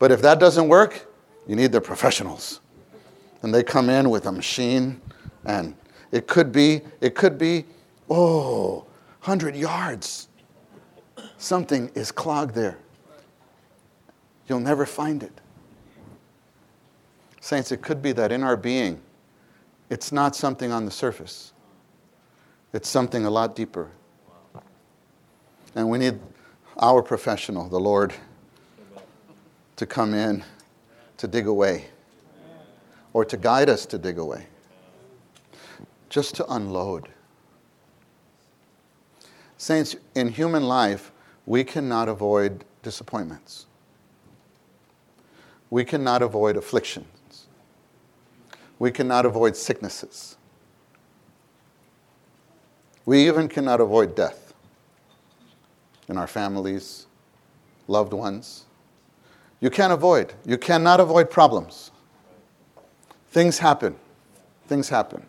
But if that doesn't work, you need the professionals. And they come in with a machine, and it could be, it could be, oh, 100 yards. Something is clogged there. You'll never find it. Saints, it could be that in our being, it's not something on the surface, it's something a lot deeper. And we need our professional, the Lord, to come in to dig away or to guide us to dig away, just to unload. Saints, in human life, we cannot avoid disappointments. We cannot avoid afflictions. We cannot avoid sicknesses. We even cannot avoid death in our families, loved ones. You can't avoid. You cannot avoid problems. Things happen. Things happen.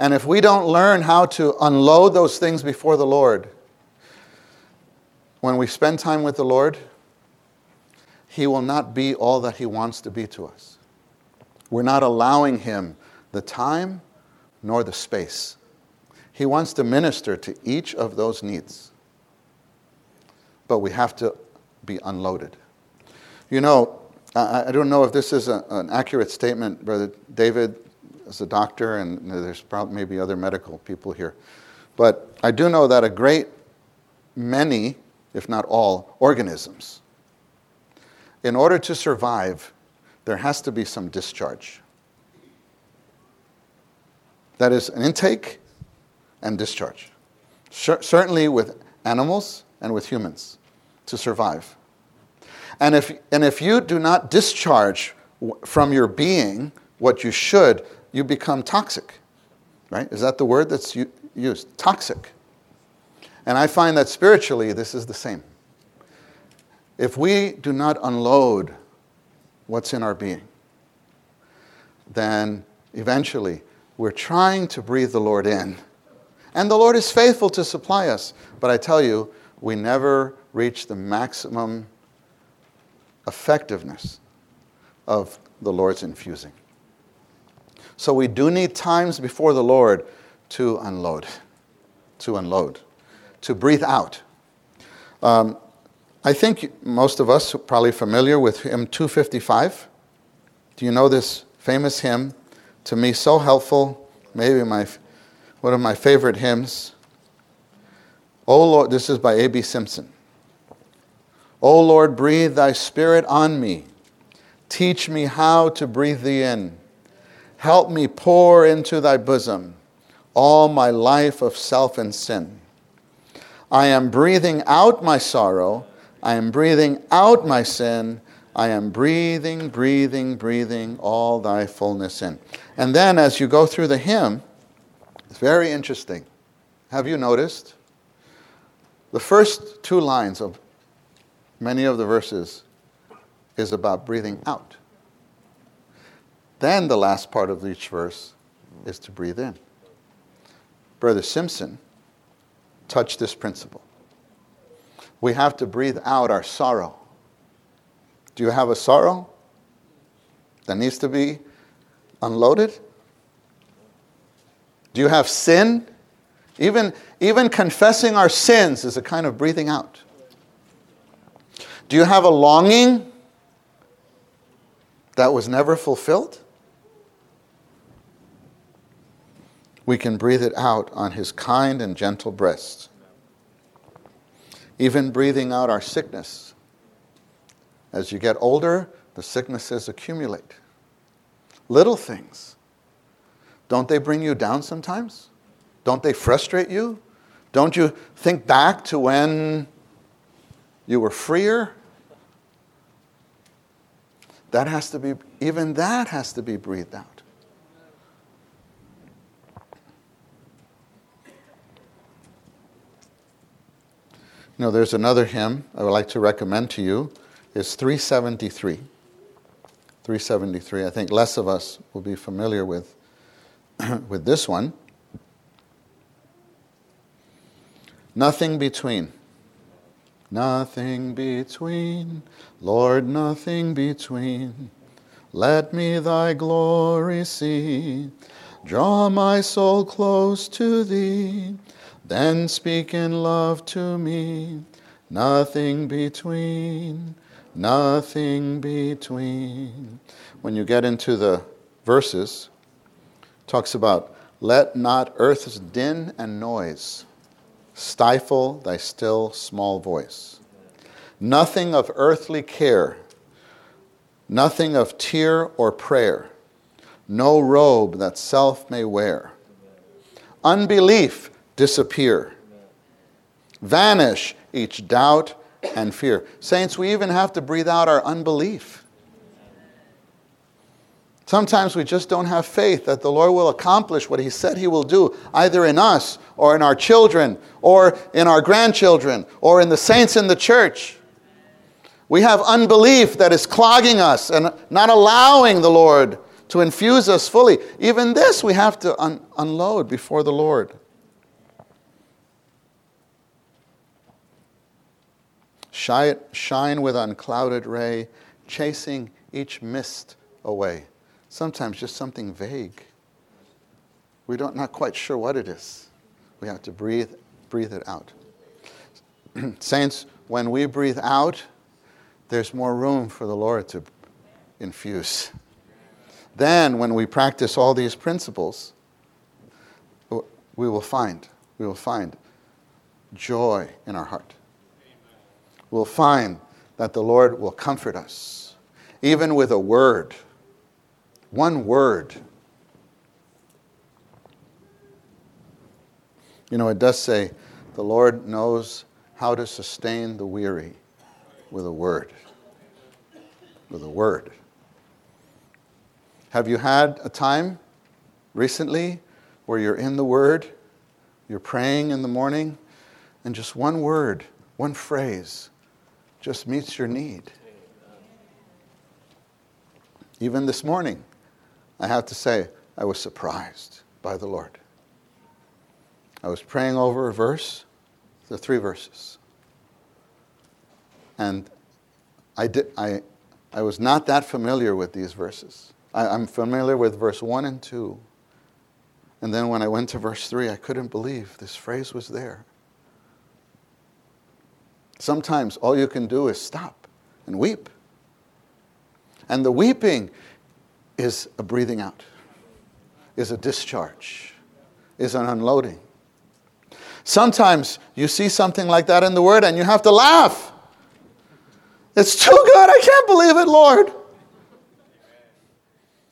And if we don't learn how to unload those things before the Lord, when we spend time with the Lord, He will not be all that He wants to be to us. We're not allowing Him the time nor the space. He wants to minister to each of those needs. But we have to be unloaded. You know, I, don't know if this is a, an accurate statement, Brother David as a doctor, and there's probably maybe other medical people here. But I do know that a great many, if not all, organisms, in order to survive, there has to be some discharge. That is an intake and discharge. Certainly with animals and with humans to survive. And if, and if you do not discharge from your being what you should, you become toxic, right? Is that the word that's used? Toxic. And I find that spiritually, this is the same. If we do not unload what's in our being, then eventually we're trying to breathe the Lord in. And the Lord is faithful to supply us. But I tell you, we never reach the maximum effectiveness of the Lord's infusing. So we do need times before the Lord to unload, to unload, to breathe out. Um, I think most of us are probably familiar with hymn 255. Do you know this famous hymn? To me, so helpful. Maybe my one of my favorite hymns. Oh Lord, this is by A.B. Simpson. O Lord, breathe thy spirit on me. Teach me how to breathe thee in. Help me pour into thy bosom all my life of self and sin. I am breathing out my sorrow. I am breathing out my sin. I am breathing, breathing, breathing all thy fullness in. And then as you go through the hymn, it's very interesting. Have you noticed? The first two lines of many of the verses is about breathing out. Then the last part of each verse is to breathe in. Brother Simpson touched this principle. We have to breathe out our sorrow. Do you have a sorrow that needs to be unloaded? Do you have sin? Even, even confessing our sins is a kind of breathing out. Do you have a longing that was never fulfilled? We can breathe it out on his kind and gentle breast. Even breathing out our sickness. As you get older, the sicknesses accumulate. Little things. Don't they bring you down sometimes? Don't they frustrate you? Don't you think back to when you were freer that has to be, even that has to be breathed out. You know, there's another hymn I would like to recommend to you. It's 373. 373. I think less of us will be familiar with, with this one. Nothing between. Nothing between, Lord, nothing between. Let me thy glory see. Draw my soul close to thee, then speak in love to me. Nothing between, nothing between. When you get into the verses, talks about let not earth's din and noise stifle thy still small voice. Nothing of earthly care, nothing of tear or prayer, no robe that self may wear. Unbelief disappear. Vanish each doubt and fear. Saints, we even have to breathe out our unbelief. Sometimes we just don't have faith that the Lord will accomplish what He said He will do, either in us or in our children or in our grandchildren or in the saints in the church. We have unbelief that is clogging us and not allowing the Lord to infuse us fully. Even this we have to un- unload before the Lord. Shine with unclouded ray, chasing each mist away sometimes just something vague. We don't not quite sure what it is. We have to breathe breathe it out. Saints, when we breathe out, there's more room for the Lord to infuse. Then when we practice all these principles, we will find we will find joy in our heart. We'll find that the Lord will comfort us even with a word one word. You know, it does say the Lord knows how to sustain the weary with a word. With a word. Have you had a time recently where you're in the Word, you're praying in the morning, and just one word, one phrase just meets your need? Even this morning, I have to say, I was surprised by the Lord. I was praying over a verse, the three verses. And I, did, I, I was not that familiar with these verses. I, I'm familiar with verse 1 and 2. And then when I went to verse 3, I couldn't believe this phrase was there. Sometimes all you can do is stop and weep. And the weeping is a breathing out, is a discharge, is an unloading. Sometimes you see something like that in the Word and you have to laugh. It's too good. I can't believe it, Lord.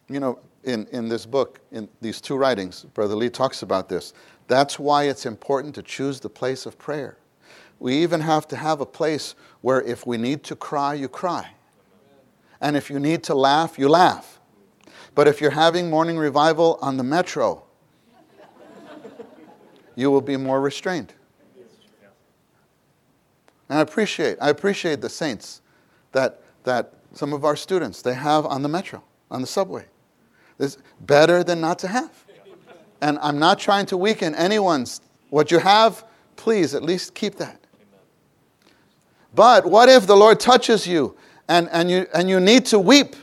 You know, in, in this book, in these two writings, Brother Lee talks about this. That's why it's important to choose the place of prayer. We even have to have a place where if we need to cry, you cry. And if you need to laugh, you laugh. But if you're having morning revival on the metro, you will be more restrained. And I appreciate, I appreciate the saints that, that some of our students they have on the metro, on the subway. It's better than not to have. And I'm not trying to weaken anyone's what you have, please at least keep that. But what if the Lord touches you and, and, you, and you need to weep?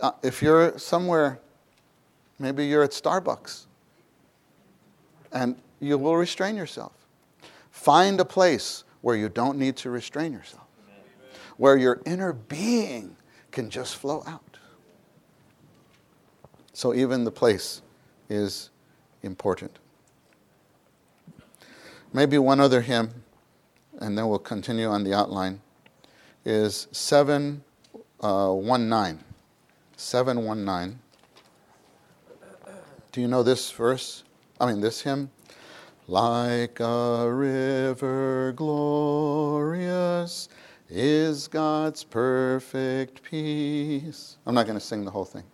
Uh, if you're somewhere, maybe you're at Starbucks, and you will restrain yourself. Find a place where you don't need to restrain yourself, where your inner being can just flow out. So, even the place is important. Maybe one other hymn, and then we'll continue on the outline, is 719. Uh, 719. Do you know this verse? I mean, this hymn? Like a river glorious is God's perfect peace. I'm not going to sing the whole thing.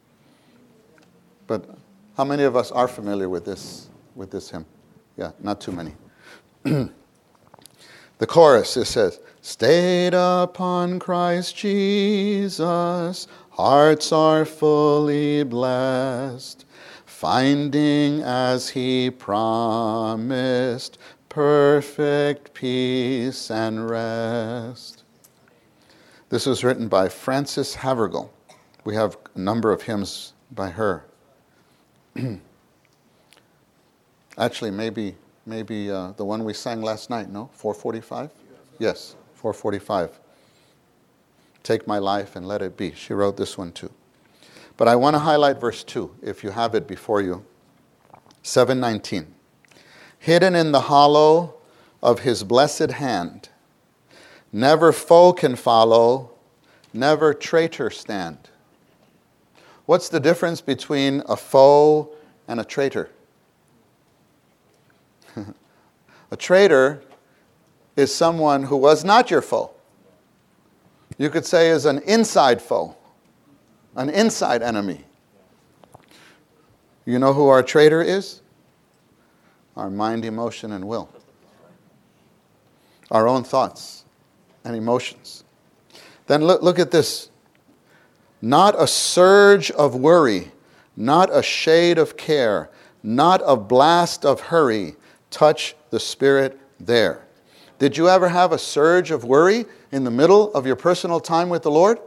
But how many of us are familiar with this, with this hymn? Yeah, not too many. the chorus, it says, Stayed upon Christ Jesus, hearts are fully blessed, finding as he promised perfect peace and rest. This was written by Frances Havergal. We have a number of hymns by her. Actually, maybe maybe uh, the one we sang last night. No, 445. Yes, 445. Take my life and let it be. She wrote this one too. But I want to highlight verse 2, if you have it before you. 719. Hidden in the hollow of his blessed hand, never foe can follow, never traitor stand. What's the difference between a foe and a traitor? A traitor is someone who was not your foe. You could say is an inside foe, an inside enemy. You know who our traitor is? Our mind, emotion, and will. Our own thoughts and emotions. Then look, look at this. Not a surge of worry, not a shade of care, not a blast of hurry touch the spirit there. Did you ever have a surge of worry in the middle of your personal time with the Lord?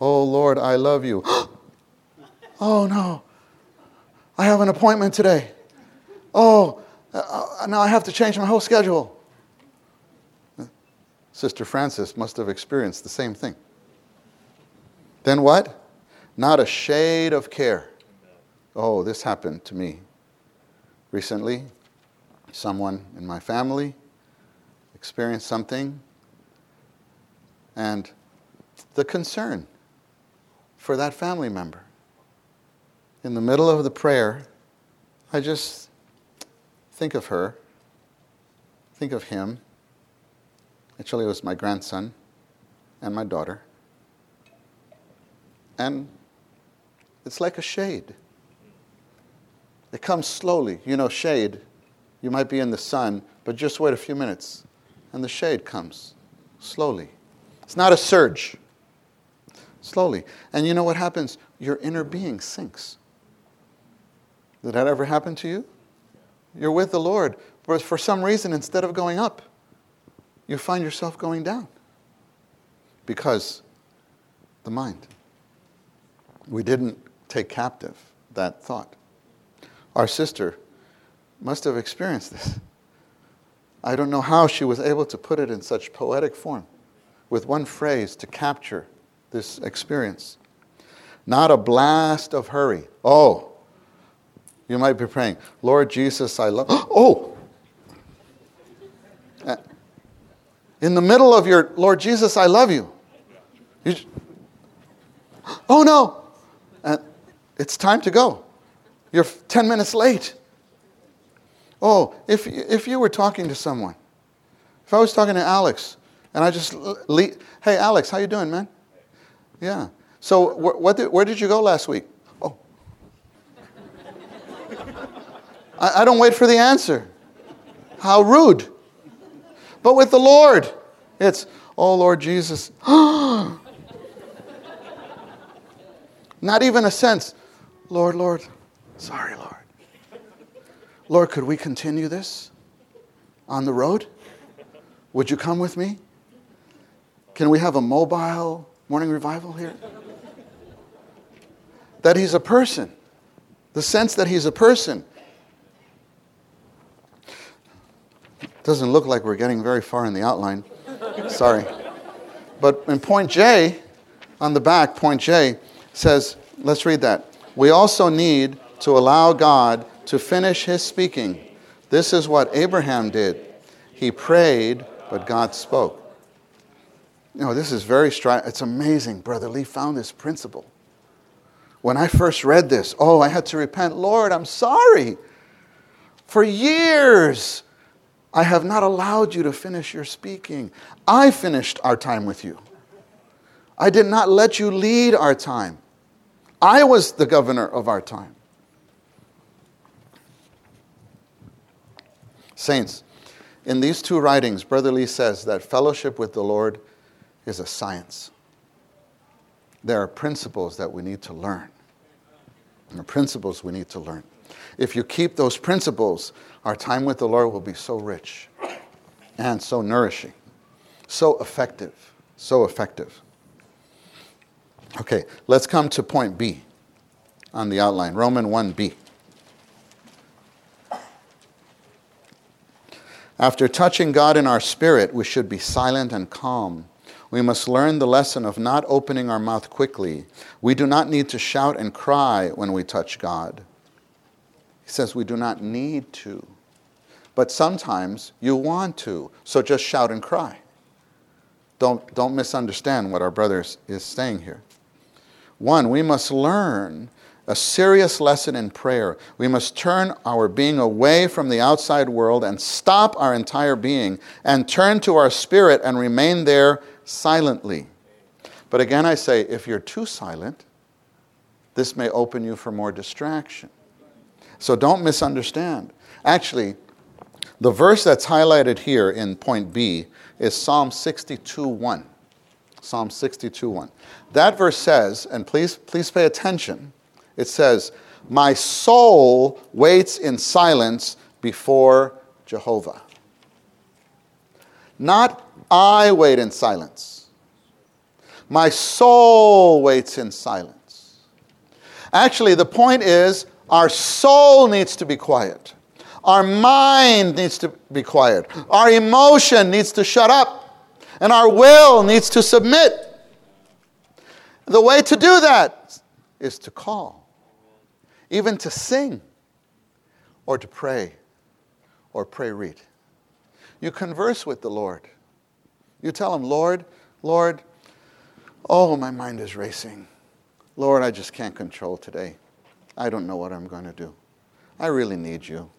Oh, Lord, I love you. oh, no. I have an appointment today. Oh, uh, now I have to change my whole schedule. Sister Frances must have experienced the same thing. Then what? Not a shade of care. Oh, this happened to me recently someone in my family experienced something, and the concern for that family member. In the middle of the prayer, I just think of her, think of him. Actually, it was my grandson and my daughter. And it's like a shade. It comes slowly. You know, shade you might be in the sun, but just wait a few minutes and the shade comes slowly. It's not a surge, slowly. And you know what happens? Your inner being sinks. Did that ever happen to you? You're with the Lord, but for some reason, instead of going up, you find yourself going down because the mind. We didn't take captive that thought. Our sister must have experienced this. I don't know how she was able to put it in such poetic form with one phrase to capture this experience. Not a blast of hurry. Oh, you might be praying, Lord Jesus, I love. Oh! Uh, in the middle of your Lord Jesus, I love you. you oh no, and it's time to go. You're 10 minutes late. Oh, if, if you were talking to someone, if I was talking to Alex, and I just, le- hey, Alex, how you doing, man? Yeah. So wh- what did, where did you go last week? Oh. I, I don't wait for the answer. How rude. But with the Lord, it's, oh, Lord Jesus. Not even a sense. Lord, Lord, sorry, Lord. Lord, could we continue this on the road? Would you come with me? Can we have a mobile morning revival here? That he's a person. The sense that he's a person. Doesn't look like we're getting very far in the outline. Sorry. But in point J, on the back, point J says, let's read that. We also need to allow God to finish his speaking. This is what Abraham did. He prayed, but God spoke. You know, this is very striking. It's amazing. Brother Lee found this principle. When I first read this, oh, I had to repent. Lord, I'm sorry. For years, I have not allowed you to finish your speaking. I finished our time with you. I did not let you lead our time. I was the governor of our time. Saints, in these two writings, Brother Lee says that fellowship with the Lord is a science. There are principles that we need to learn. There are principles we need to learn. If you keep those principles, our time with the Lord will be so rich and so nourishing, so effective, so effective. Okay, let's come to point B on the outline Roman 1b. After touching God in our spirit, we should be silent and calm. We must learn the lesson of not opening our mouth quickly. We do not need to shout and cry when we touch God. He says we do not need to. But sometimes you want to, so just shout and cry. Don't, don't misunderstand what our brother is saying here. One, we must learn a serious lesson in prayer. We must turn our being away from the outside world and stop our entire being and turn to our spirit and remain there silently. But again, I say, if you're too silent, this may open you for more distraction. So don't misunderstand. Actually, the verse that's highlighted here in point B is Psalm 62 1. Psalm 62 1. That verse says, and please, please pay attention, it says, My soul waits in silence before Jehovah. Not I wait in silence. My soul waits in silence. Actually, the point is our soul needs to be quiet. Our mind needs to be quiet. Our emotion needs to shut up. And our will needs to submit. The way to do that is to call even to sing or to pray or pray read. You converse with the Lord. You tell him, Lord, Lord, oh, my mind is racing. Lord, I just can't control today. I don't know what I'm going to do. I really need you.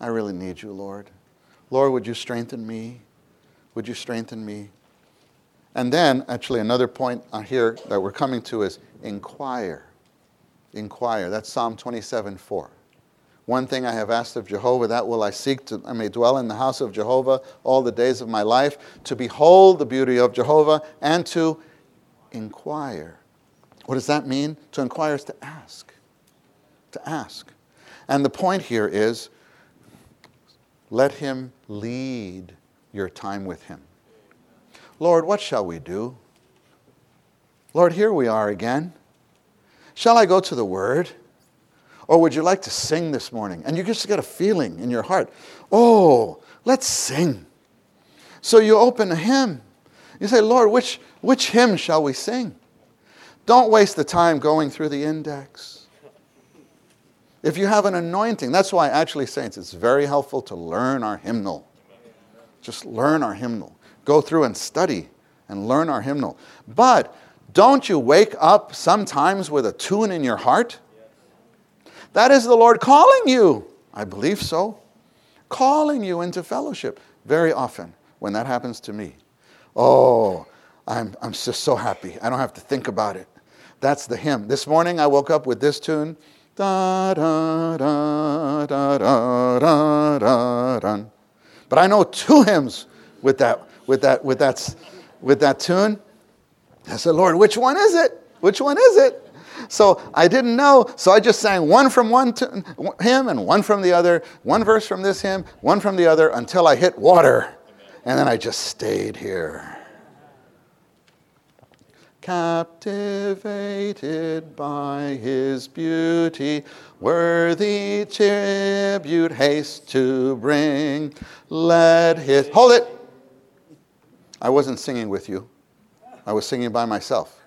I really need you, Lord. Lord, would you strengthen me? Would you strengthen me? And then, actually, another point here that we're coming to is inquire inquire. That's Psalm 27 4. One thing I have asked of Jehovah, that will I seek to I may dwell in the house of Jehovah all the days of my life, to behold the beauty of Jehovah and to inquire. What does that mean? To inquire is to ask. To ask. And the point here is let him lead your time with him. Lord, what shall we do? Lord, here we are again. Shall I go to the Word? Or would you like to sing this morning? And you just get a feeling in your heart, oh, let's sing. So you open a hymn. You say, Lord, which, which hymn shall we sing? Don't waste the time going through the index. If you have an anointing, that's why, actually, saints, it's very helpful to learn our hymnal. Just learn our hymnal. go through and study and learn our hymnal. But don't you wake up sometimes with a tune in your heart? That is the Lord calling you. I believe so. Calling you into fellowship very often when that happens to me. Oh, I'm, I'm just so happy. I don't have to think about it. That's the hymn. This morning I woke up with this tune. Da, da, da, da, da, da, da, da. But I know two hymns with that, with that, with that, with that tune. I said, Lord, which one is it? Which one is it? So I didn't know, so I just sang one from one hymn and one from the other, one verse from this hymn, one from the other, until I hit water. And then I just stayed here captivated by his beauty, worthy tribute haste to bring. Let his. Hold it! I wasn't singing with you, I was singing by myself.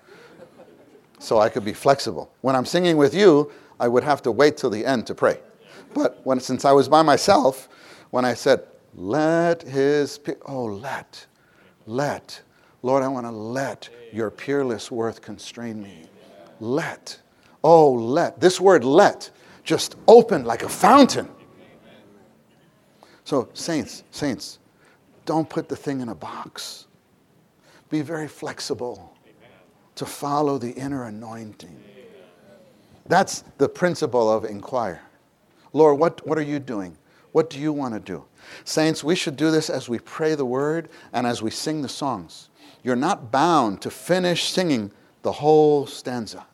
So I could be flexible. When I'm singing with you, I would have to wait till the end to pray. But when, since I was by myself, when I said, let his, oh, let, let, Lord, I want to let your peerless worth constrain me. Let. Oh, let. This word let just opened like a fountain. So, saints, saints, don't put the thing in a box. Be very flexible to follow the inner anointing. That's the principle of inquire. Lord, what, what are you doing? What do you want to do? Saints, we should do this as we pray the word and as we sing the songs. You're not bound to finish singing the whole stanza.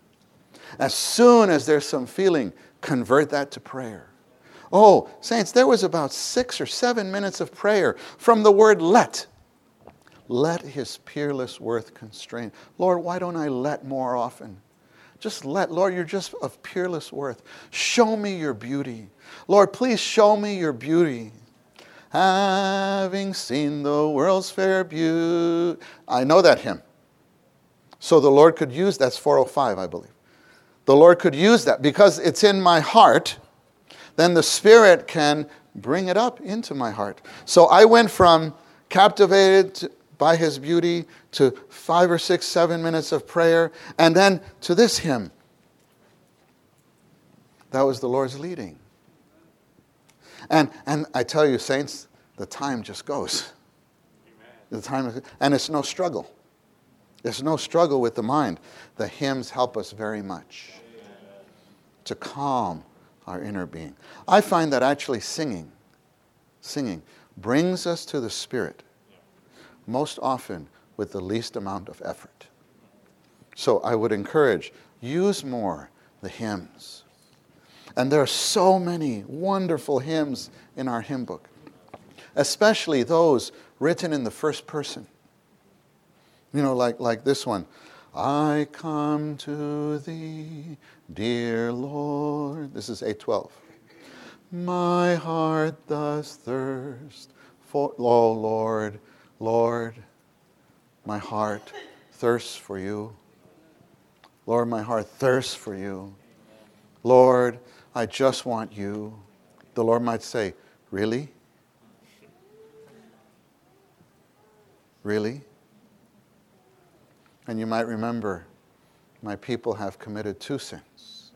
As soon as there's some feeling, convert that to prayer. Oh, saints, there was about six or seven minutes of prayer from the word let. Let his peerless worth constrain. Lord, why don't I let more often? Just let, Lord, you're just of peerless worth. Show me your beauty. Lord, please show me your beauty having seen the world's fair beauty. I know that hymn. So the Lord could use that's 405, I believe. The Lord could use that because it's in my heart, then the Spirit can bring it up into my heart. So I went from captivated by His beauty to five or six, seven minutes of prayer, and then to this hymn. That was the Lord's leading. And, and I tell you, saints, the time just goes. The time, and it's no struggle. It's no struggle with the mind. The hymns help us very much Amen. to calm our inner being. I find that actually singing, singing, brings us to the Spirit most often with the least amount of effort. So I would encourage use more the hymns and there are so many wonderful hymns in our hymn book, especially those written in the first person. You know, like, like this one I come to thee, dear Lord. This is 812. My heart does thirst for, oh Lord, Lord, my heart thirsts for you. Lord, my heart thirsts for you. Lord, I just want you. The Lord might say, Really? Really? And you might remember, my people have committed two sins.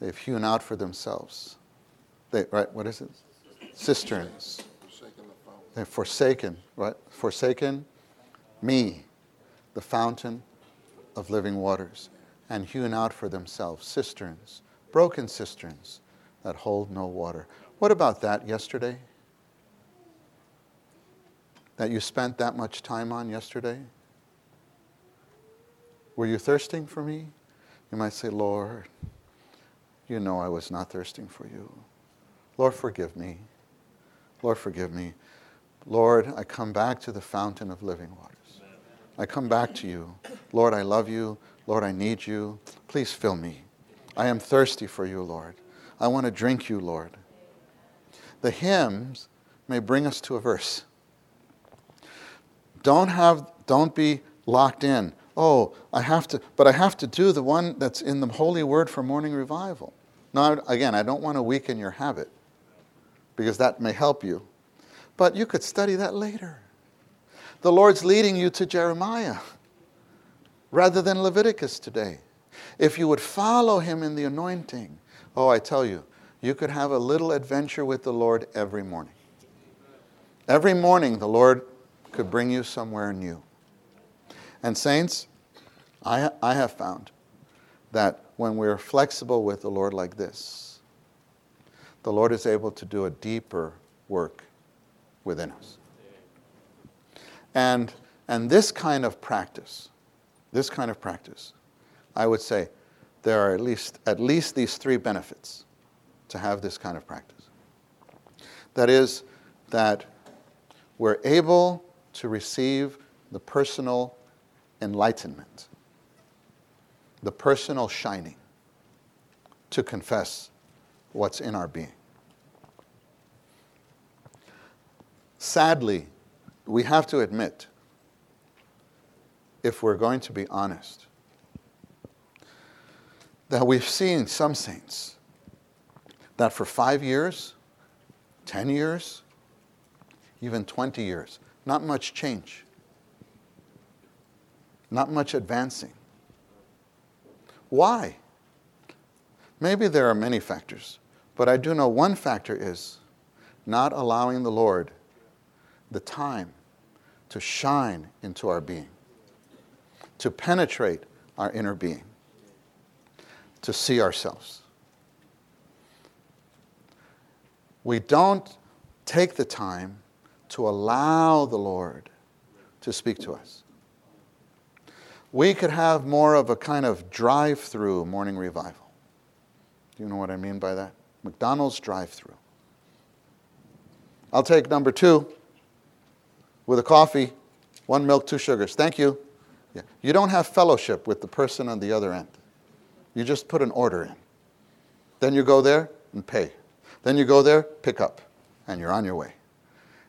They've hewn out for themselves. They, right, what is it? Cisterns. They've forsaken, right? Forsaken me, the fountain of living waters, and hewn out for themselves cisterns broken cisterns that hold no water. What about that yesterday? That you spent that much time on yesterday? Were you thirsting for me? You might say, Lord, you know I was not thirsting for you. Lord, forgive me. Lord, forgive me. Lord, I come back to the fountain of living waters. I come back to you. Lord, I love you. Lord, I need you. Please fill me. I am thirsty for you, Lord. I want to drink you, Lord. The hymns may bring us to a verse. Don't have don't be locked in. Oh, I have to but I have to do the one that's in the holy word for morning revival. Now again, I don't want to weaken your habit because that may help you. But you could study that later. the Lord's leading you to Jeremiah rather than Leviticus today. If you would follow him in the anointing, oh, I tell you, you could have a little adventure with the Lord every morning. Every morning, the Lord could bring you somewhere new. And, saints, I, I have found that when we're flexible with the Lord like this, the Lord is able to do a deeper work within us. And, and this kind of practice, this kind of practice, I would say there are at least, at least these three benefits to have this kind of practice. That is, that we're able to receive the personal enlightenment, the personal shining to confess what's in our being. Sadly, we have to admit, if we're going to be honest, that we've seen some saints that for five years, 10 years, even 20 years, not much change, not much advancing. Why? Maybe there are many factors, but I do know one factor is not allowing the Lord the time to shine into our being, to penetrate our inner being, to see ourselves. We don't take the time to allow the Lord to speak to us. We could have more of a kind of drive through morning revival. Do you know what I mean by that? McDonald's drive through. I'll take number two with a coffee, one milk, two sugars. Thank you. Yeah. You don't have fellowship with the person on the other end. You just put an order in. Then you go there and pay. Then you go there, pick up, and you're on your way.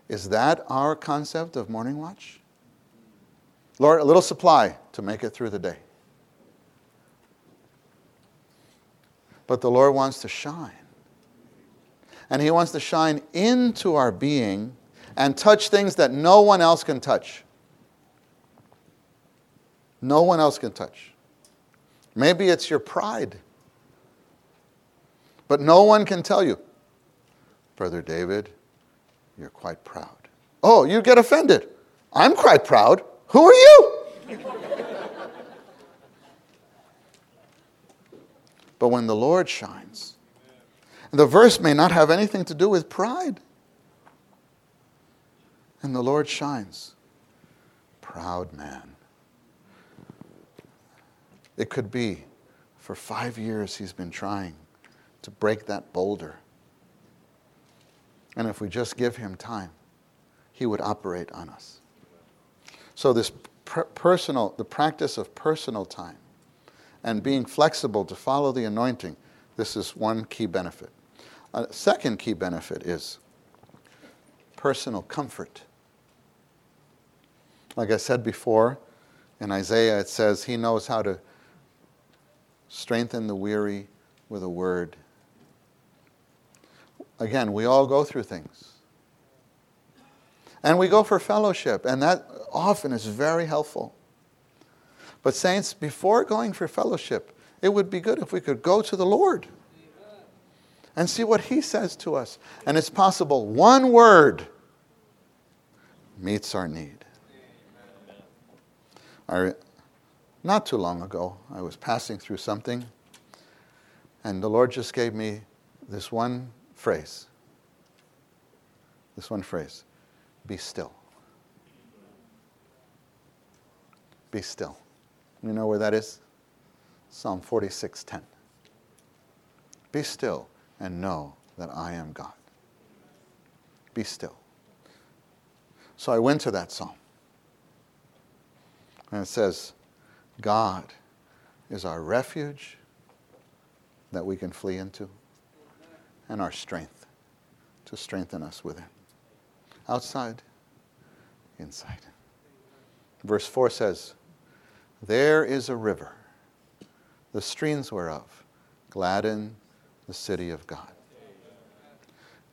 Is that our concept of morning watch? Lord, a little supply to make it through the day. But the Lord wants to shine. And He wants to shine into our being and touch things that no one else can touch. No one else can touch. Maybe it's your pride. But no one can tell you, Brother David, you're quite proud. Oh, you get offended. I'm quite proud. Who are you? but when the Lord shines, the verse may not have anything to do with pride and the Lord shines. Proud man. It could be for five years he's been trying to break that boulder. And if we just give him time, he would operate on us. So, this per- personal, the practice of personal time and being flexible to follow the anointing, this is one key benefit. A second key benefit is personal comfort. Like I said before, in Isaiah it says, He knows how to strengthen the weary with a word. Again, we all go through things. And we go for fellowship, and that often is very helpful. But, saints, before going for fellowship, it would be good if we could go to the Lord and see what He says to us. And it's possible one word meets our need. I, not too long ago, I was passing through something, and the Lord just gave me this one phrase. This one phrase be still. Be still. You know where that is? Psalm 46:10. Be still and know that I am God. Be still. So I went to that psalm. And it says, God is our refuge that we can flee into and our strength to strengthen us within. Outside, inside. Verse 4 says, There is a river, the streams whereof gladden the city of God.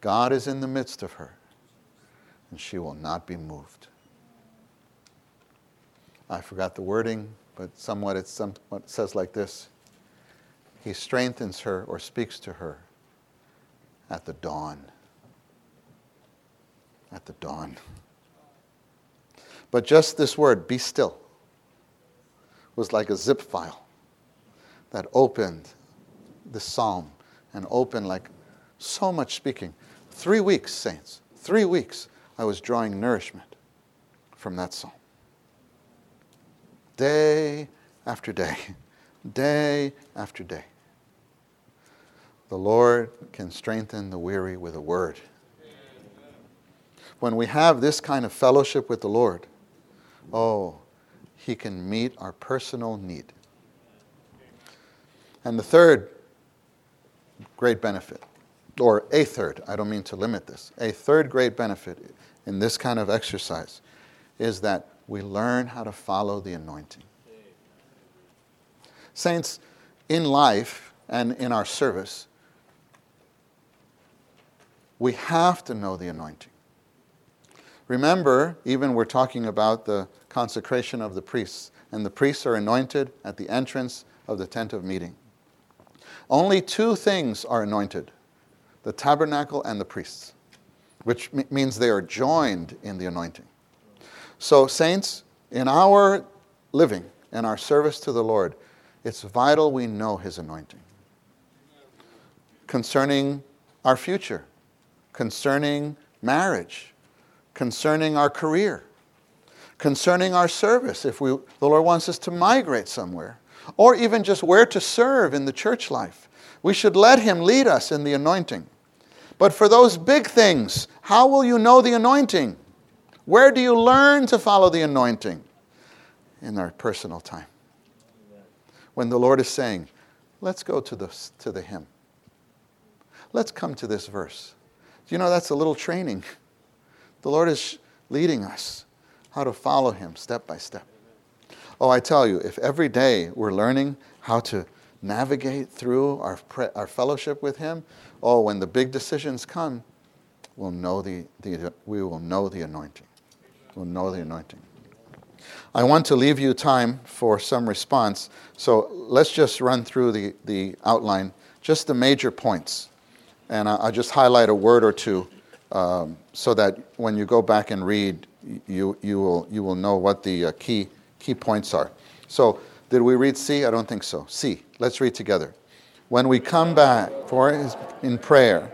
God is in the midst of her, and she will not be moved. I forgot the wording, but somewhat it somewhat says like this He strengthens her or speaks to her at the dawn. At the dawn. But just this word, be still, was like a zip file that opened the psalm and opened like so much speaking. Three weeks, saints, three weeks, I was drawing nourishment from that psalm. Day after day, day after day. The Lord can strengthen the weary with a word. When we have this kind of fellowship with the Lord, oh, He can meet our personal need. And the third great benefit, or a third, I don't mean to limit this, a third great benefit in this kind of exercise is that we learn how to follow the anointing. Saints, in life and in our service, we have to know the anointing. Remember, even we're talking about the consecration of the priests, and the priests are anointed at the entrance of the tent of meeting. Only two things are anointed the tabernacle and the priests, which means they are joined in the anointing. So, saints, in our living and our service to the Lord, it's vital we know His anointing. Concerning our future, concerning marriage, concerning our career, concerning our service, if we, the Lord wants us to migrate somewhere, or even just where to serve in the church life. We should let Him lead us in the anointing. But for those big things, how will you know the anointing? Where do you learn to follow the anointing? In our personal time. When the Lord is saying, let's go to the, to the hymn. Let's come to this verse. Do you know that's a little training? The Lord is leading us how to follow Him step by step. Oh, I tell you, if every day we're learning how to navigate through our, our fellowship with Him, oh, when the big decisions come, we'll know the, the, we will know the anointing. We'll know the anointing. I want to leave you time for some response, so let's just run through the, the outline, just the major points. And I'll just highlight a word or two um, so that when you go back and read, you, you, will, you will know what the uh, key, key points are. So, did we read C? I don't think so. C. Let's read together. When we come back for in prayer,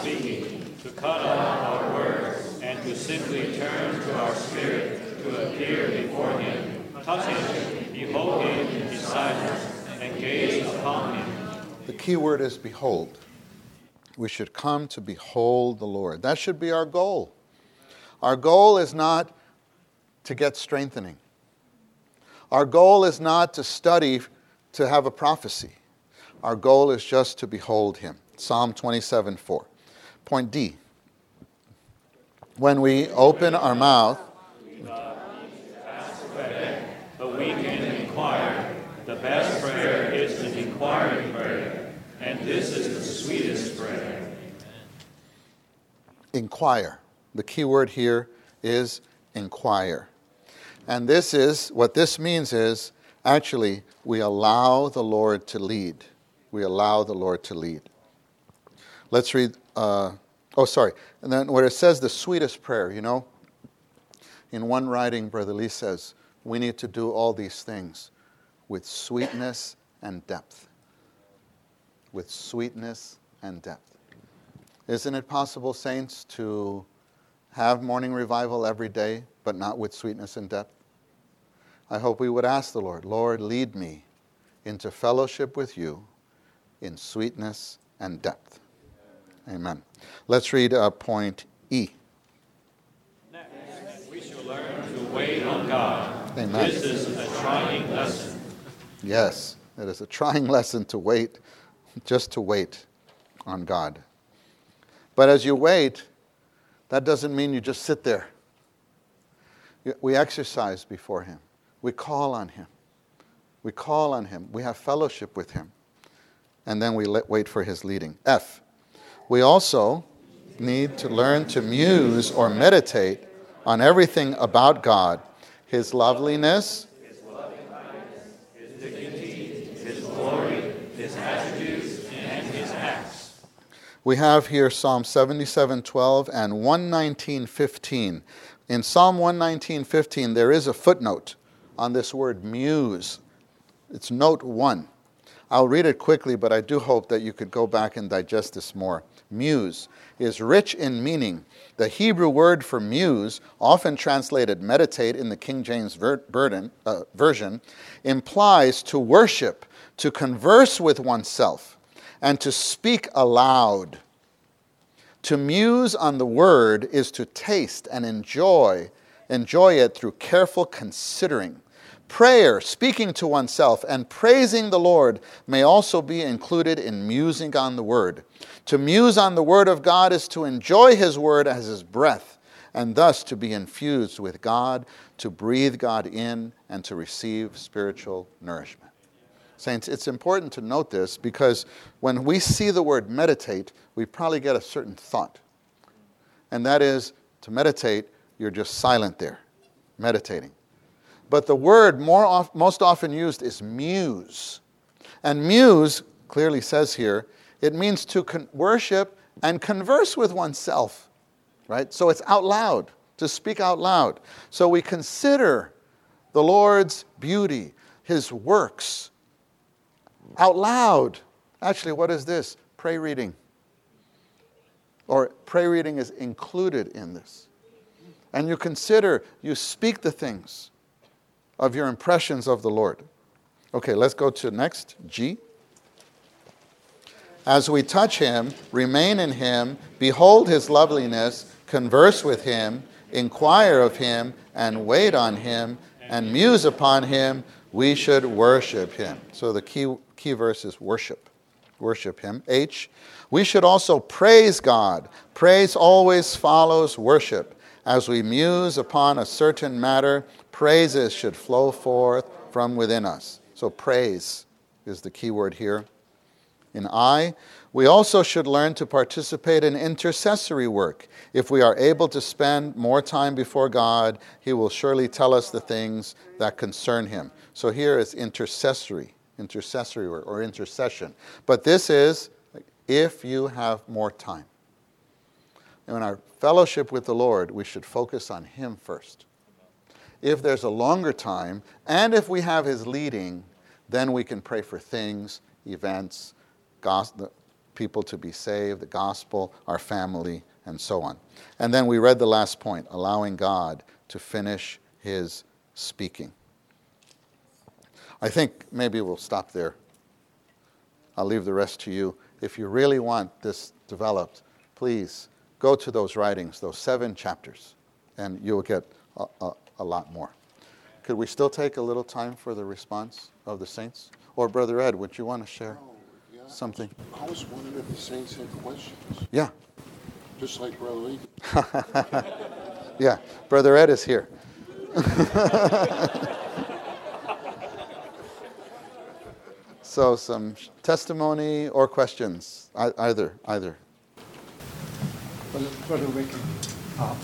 speaking, to cut off our words, and to simply turn to our spirit to appear before him, touch him, behold him beside us, and gaze upon him. The key word is behold. We should come to behold the Lord. That should be our goal. Our goal is not to get strengthening. Our goal is not to study to have a prophecy. Our goal is just to behold Him. Psalm 27 4. Point D. When we open our mouth, but we can inquire. The best prayer is prayer, and this is the sweetest prayer. Inquire. The key word here is inquire. And this is, what this means is actually, we allow the Lord to lead. We allow the Lord to lead. Let's read, uh, oh, sorry. And then where it says the sweetest prayer, you know, in one writing, Brother Lee says, we need to do all these things with sweetness and depth. With sweetness and depth. Isn't it possible, saints, to have morning revival every day, but not with sweetness and depth? I hope we would ask the Lord, Lord, lead me into fellowship with you in sweetness and depth. Amen. Let's read uh, point E. Next, we shall learn to wait on God. Amen. This is a trying lesson. Yes, it is a trying lesson to wait, just to wait on God. But as you wait, that doesn't mean you just sit there. We exercise before Him. We call on Him. We call on Him. We have fellowship with Him. And then we let, wait for His leading. F. We also need to learn to muse or meditate on everything about God his loveliness, we have here Psalm 77:12 and 119:15. In Psalm 119:15 there is a footnote on this word muse. It's note 1. I'll read it quickly, but I do hope that you could go back and digest this more. Muse is rich in meaning. The Hebrew word for muse, often translated meditate in the King James ver- burden, uh, version, implies to worship, to converse with oneself and to speak aloud. To muse on the word is to taste and enjoy, enjoy it through careful considering. Prayer, speaking to oneself, and praising the Lord may also be included in musing on the Word. To muse on the Word of God is to enjoy His Word as His breath, and thus to be infused with God, to breathe God in, and to receive spiritual nourishment. Saints, it's important to note this because when we see the word meditate, we probably get a certain thought. And that is to meditate, you're just silent there, meditating. But the word more of, most often used is muse. And muse clearly says here, it means to con- worship and converse with oneself, right? So it's out loud, to speak out loud. So we consider the Lord's beauty, his works, out loud. Actually, what is this? Pray reading. Or pray reading is included in this. And you consider, you speak the things of your impressions of the Lord. Okay, let's go to next G. As we touch him, remain in him, behold his loveliness, converse with him, inquire of him, and wait on him, and muse upon him, we should worship him. So the key key verse is worship. Worship Him. H, we should also praise God. Praise always follows worship. As we muse upon a certain matter, praises should flow forth from within us. So, praise is the key word here. In I, we also should learn to participate in intercessory work. If we are able to spend more time before God, He will surely tell us the things that concern Him. So here is intercessory intercessory work or intercession. But this is if you have more time. And in our fellowship with the Lord, we should focus on Him first. If there's a longer time, and if we have His leading, then we can pray for things, events, gospel, people to be saved, the gospel, our family, and so on. And then we read the last point allowing God to finish His speaking. I think maybe we'll stop there. I'll leave the rest to you. If you really want this developed, please go to those writings, those seven chapters, and you'll get a, a, a lot more. Could we still take a little time for the response of the saints? Or, Brother Ed, would you want to share oh, yeah. something? I was wondering if the saints had questions. Yeah. Just like Brother Ed. yeah, Brother Ed is here. So some testimony or questions, either, either. Brother Rick, uh,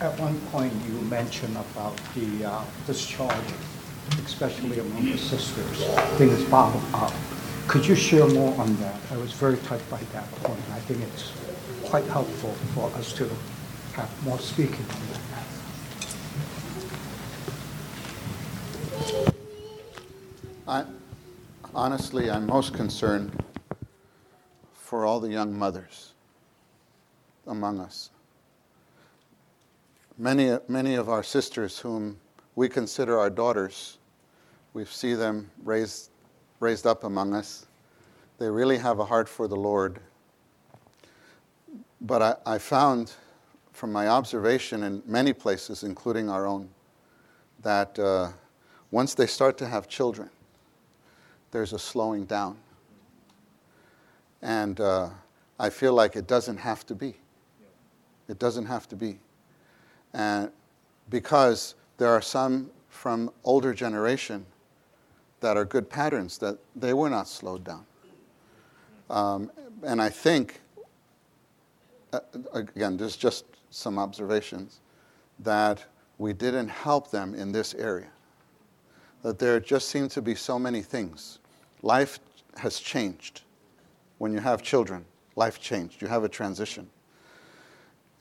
at one point you mentioned about the uh, discharge, especially among the sisters, things bottom up. Could you share more on that? I was very touched by that point. I think it's quite helpful for us to have more speaking on that. I, honestly, I'm most concerned for all the young mothers among us. Many, many of our sisters, whom we consider our daughters, we see them raised, raised up among us. They really have a heart for the Lord. But I, I found from my observation in many places, including our own, that uh, once they start to have children, there's a slowing down. And uh, I feel like it doesn't have to be. It doesn't have to be. And because there are some from older generation that are good patterns that they were not slowed down. Um, and I think, uh, again, there's just some observations that we didn't help them in this area. That there just seem to be so many things. Life has changed. When you have children, life changed. You have a transition.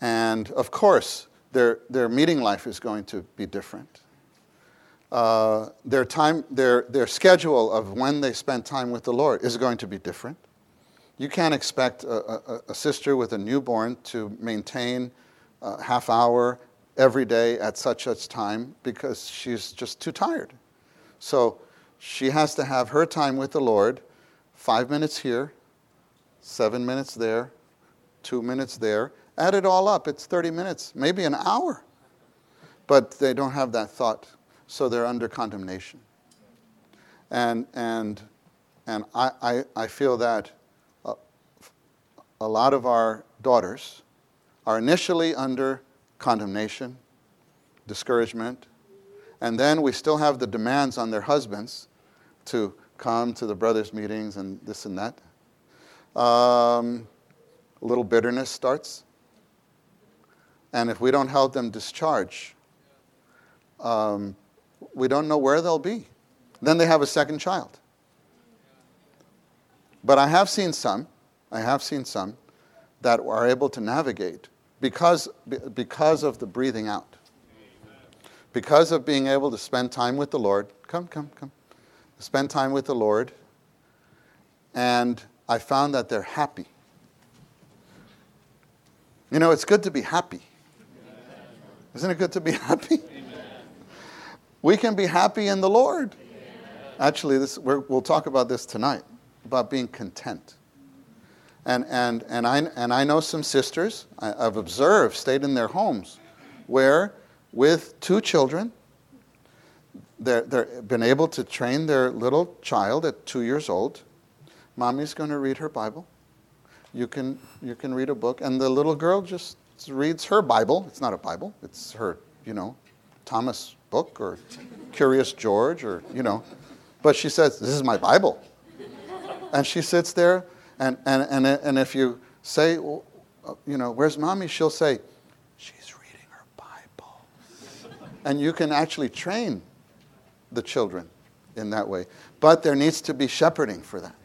And of course, their, their meeting life is going to be different. Uh, their, time, their, their schedule of when they spend time with the Lord is going to be different. You can't expect a, a, a sister with a newborn to maintain a half hour every day at such such time because she's just too tired. So she has to have her time with the Lord, five minutes here, seven minutes there, two minutes there. Add it all up, it's 30 minutes, maybe an hour. But they don't have that thought, so they're under condemnation. And, and, and I, I, I feel that a, a lot of our daughters are initially under condemnation, discouragement, and then we still have the demands on their husbands to come to the brothers' meetings and this and that. Um, a little bitterness starts. And if we don't help them discharge, um, we don't know where they'll be. Then they have a second child. But I have seen some, I have seen some that are able to navigate because, because of the breathing out. Because of being able to spend time with the Lord. Come, come, come. Spend time with the Lord. And I found that they're happy. You know, it's good to be happy. Isn't it good to be happy? We can be happy in the Lord. Actually, this, we will talk about this tonight about being content. And, and, and, I, and I know some sisters I, I've observed stayed in their homes where, with two children, they've been able to train their little child at two years old. Mommy's going to read her Bible. You can, you can read a book. And the little girl just reads her Bible. It's not a Bible, it's her, you know, Thomas book or Curious George or, you know. But she says, This is my Bible. And she sits there and, and, and, and if you say, you know, where's mommy? She'll say, she's reading her Bible. and you can actually train the children in that way. But there needs to be shepherding for that.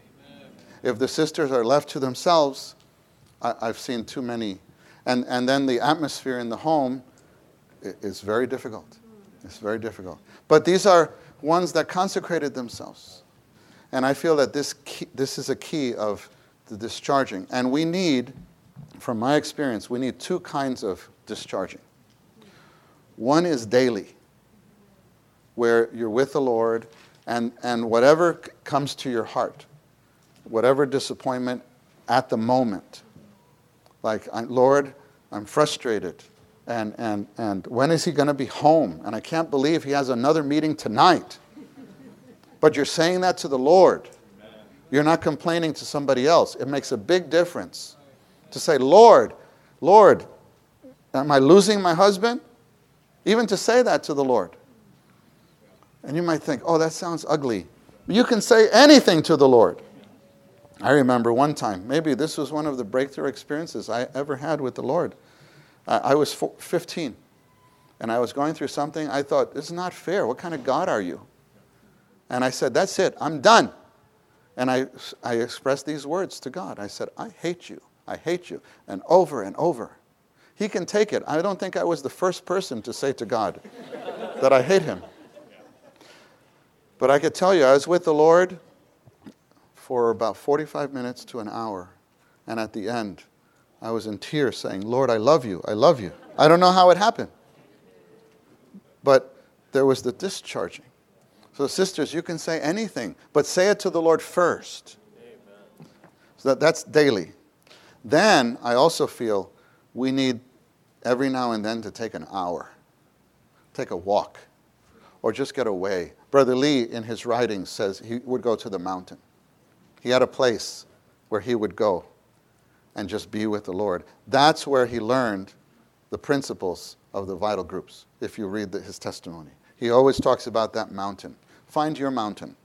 If the sisters are left to themselves, I, have seen too many. And, and then the atmosphere in the home is very difficult. It's very difficult. But these are ones that consecrated themselves. And I feel that this, key, this is a key of the discharging. And we need, from my experience, we need two kinds of discharging. One is daily, where you're with the Lord, and, and whatever comes to your heart, whatever disappointment at the moment, like, Lord, I'm frustrated. And, and, and when is he going to be home? And I can't believe he has another meeting tonight. But you're saying that to the Lord. You're not complaining to somebody else. It makes a big difference to say, Lord, Lord, am I losing my husband? Even to say that to the Lord. And you might think, oh, that sounds ugly. You can say anything to the Lord. I remember one time, maybe this was one of the breakthrough experiences I ever had with the Lord. I was 15 and I was going through something. I thought, this is not fair. What kind of God are you? And I said, that's it. I'm done. And I, I expressed these words to God. I said, I hate you. I hate you. And over and over. He can take it. I don't think I was the first person to say to God that I hate him. But I could tell you, I was with the Lord for about 45 minutes to an hour. And at the end, I was in tears saying, Lord, I love you. I love you. I don't know how it happened. But there was the discharging. So, sisters, you can say anything, but say it to the Lord first. Amen. So that, that's daily. Then I also feel we need every now and then to take an hour, take a walk, or just get away. Brother Lee, in his writings, says he would go to the mountain. He had a place where he would go and just be with the Lord. That's where he learned the principles of the vital groups, if you read the, his testimony. He always talks about that mountain. Find your mountain.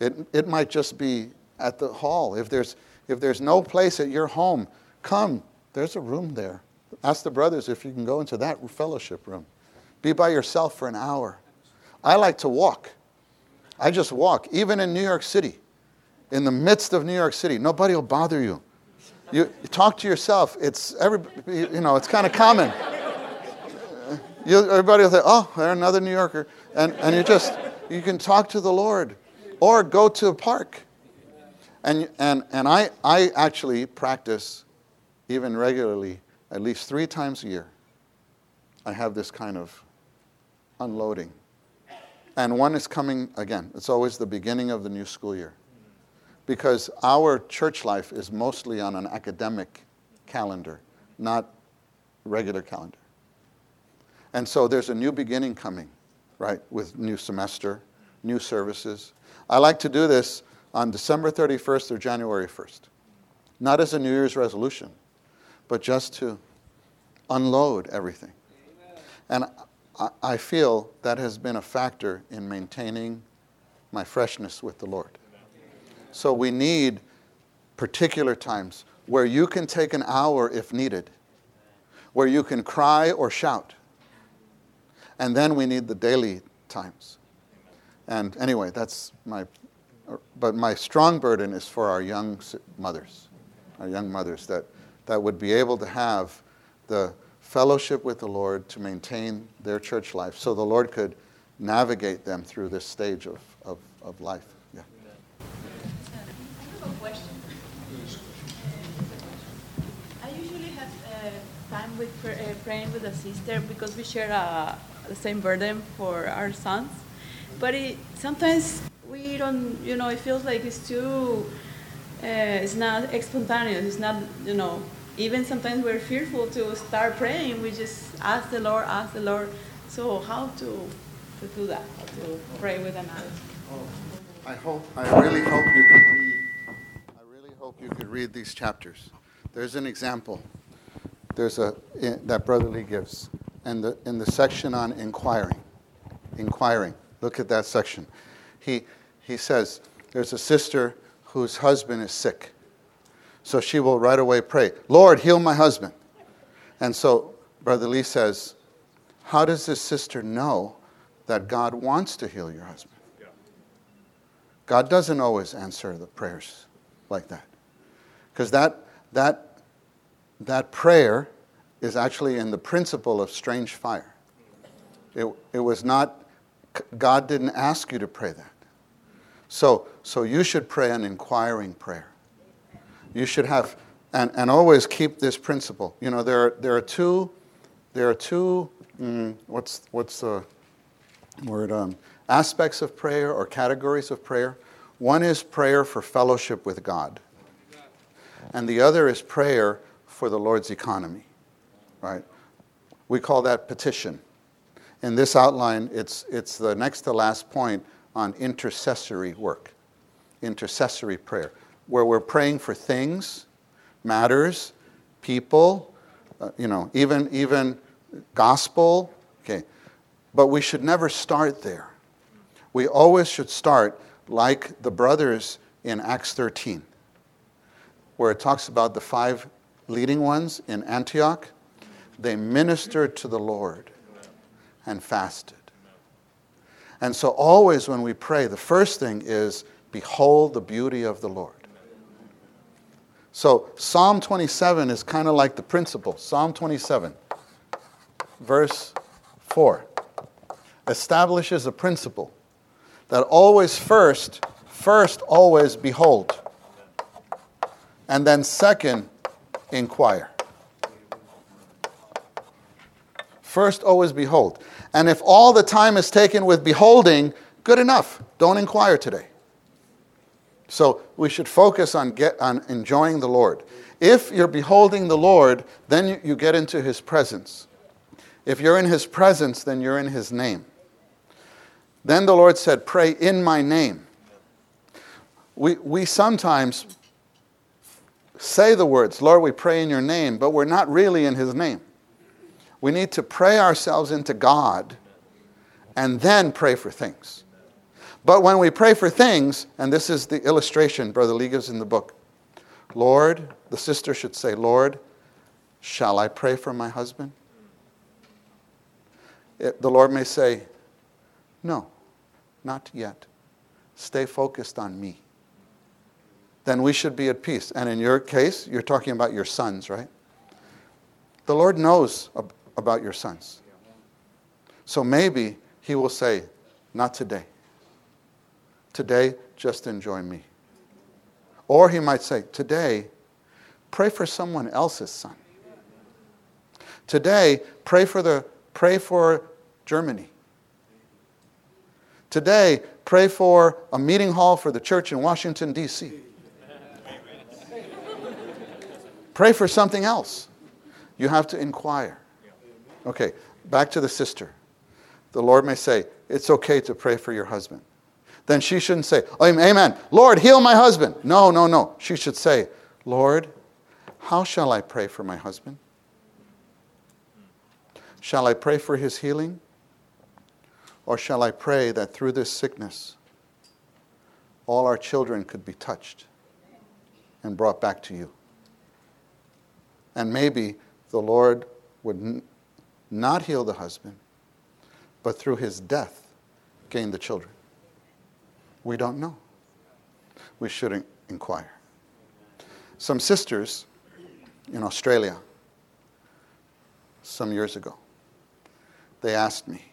It, it might just be at the hall. If there's, if there's no place at your home, come. There's a room there. Ask the brothers if you can go into that fellowship room. Be by yourself for an hour. I like to walk. I just walk, even in New York City, in the midst of New York City. Nobody will bother you. You, you talk to yourself. It's every, you know, it's kind of common. You, everybody will say, "Oh, they're another New Yorker," and and you just you can talk to the Lord, or go to a park. And and and I I actually practice, even regularly, at least three times a year. I have this kind of unloading, and one is coming again. It's always the beginning of the new school year, because our church life is mostly on an academic calendar, not regular calendar. And so there's a new beginning coming, right, with new semester, new services. I like to do this on December 31st or January 1st. Not as a New Year's resolution, but just to unload everything. And I, feel that has been a factor in maintaining my freshness with the Lord. So we need particular times where you can take an hour if needed, where you can cry or shout and then we need the daily times. And anyway, that's my, but my strong burden is for our young mothers, our young mothers that, that would be able to have the fellowship with the Lord to maintain their church life so the Lord could navigate them through this stage of, of, of life. Yeah. I have a question. I usually have uh, time with pr- uh, praying with a sister because we share a, the same burden for our sons. But it, sometimes we don't, you know, it feels like it's too, uh, it's not spontaneous. It's not, you know, even sometimes we're fearful to start praying. We just ask the Lord, ask the Lord. So how to, to do that, how to pray with another? I hope, I really hope you could read, I really hope you could read these chapters. There's an example. There's a, eh, that Brother Lee gives and the, in the section on inquiring. Inquiring. Look at that section. He, he says, There's a sister whose husband is sick. So she will right away pray, Lord, heal my husband. And so Brother Lee says, How does this sister know that God wants to heal your husband? God doesn't always answer the prayers like that. Because that, that, that prayer is actually in the principle of strange fire. It, it was not, God didn't ask you to pray that. So, so you should pray an inquiring prayer. You should have, and, and always keep this principle. You know, there are, there are two, there are two, mm, what's, what's the word, um, aspects of prayer or categories of prayer. One is prayer for fellowship with God, and the other is prayer for the Lord's economy right? We call that petition. In this outline, it's, it's the next to last point on intercessory work, intercessory prayer, where we're praying for things, matters, people, uh, you know, even, even gospel. Okay. But we should never start there. We always should start like the brothers in Acts 13, where it talks about the five leading ones in Antioch they ministered to the Lord and fasted. And so, always when we pray, the first thing is, Behold the beauty of the Lord. So, Psalm 27 is kind of like the principle. Psalm 27, verse 4, establishes a principle that always first, first, always behold. And then, second, inquire. First, always behold. And if all the time is taken with beholding, good enough. Don't inquire today. So we should focus on, get, on enjoying the Lord. If you're beholding the Lord, then you, get into his presence. If you're in his presence, then you're in his name. Then the Lord said, Pray in my name. We, we sometimes say the words, Lord, we pray in your name, but we're not really in his name. We need to pray ourselves into God and then pray for things. But when we pray for things, and this is the illustration Brother Lee gives in the book Lord, the sister should say, Lord, shall I pray for my husband? it, the Lord may say, No, not yet. Stay focused on me. Then we should be at peace. And in your case, you're talking about your sons, right? The Lord knows ab- about your sons. So maybe He will say, Not today. Today, just enjoy me. Or He might say, Today, pray for someone else's son. Today, pray for, the, pray for Germany. Today, pray for a meeting hall for the church in Washington, D.C. Pray for something else. You have to inquire. Okay, back to the sister. The Lord may say, It's okay to pray for your husband. Then she shouldn't say, Amen. Lord, heal my husband. No, no, no. She should say, Lord, how shall I pray for my husband? Shall I pray for his healing? Or shall I pray that through this sickness, all our children could be touched and brought back to you? And maybe the Lord would n- not heal the husband, but through his death, gain the children. We don't know. We should in- inquire. Some sisters in Australia, some years ago, they asked me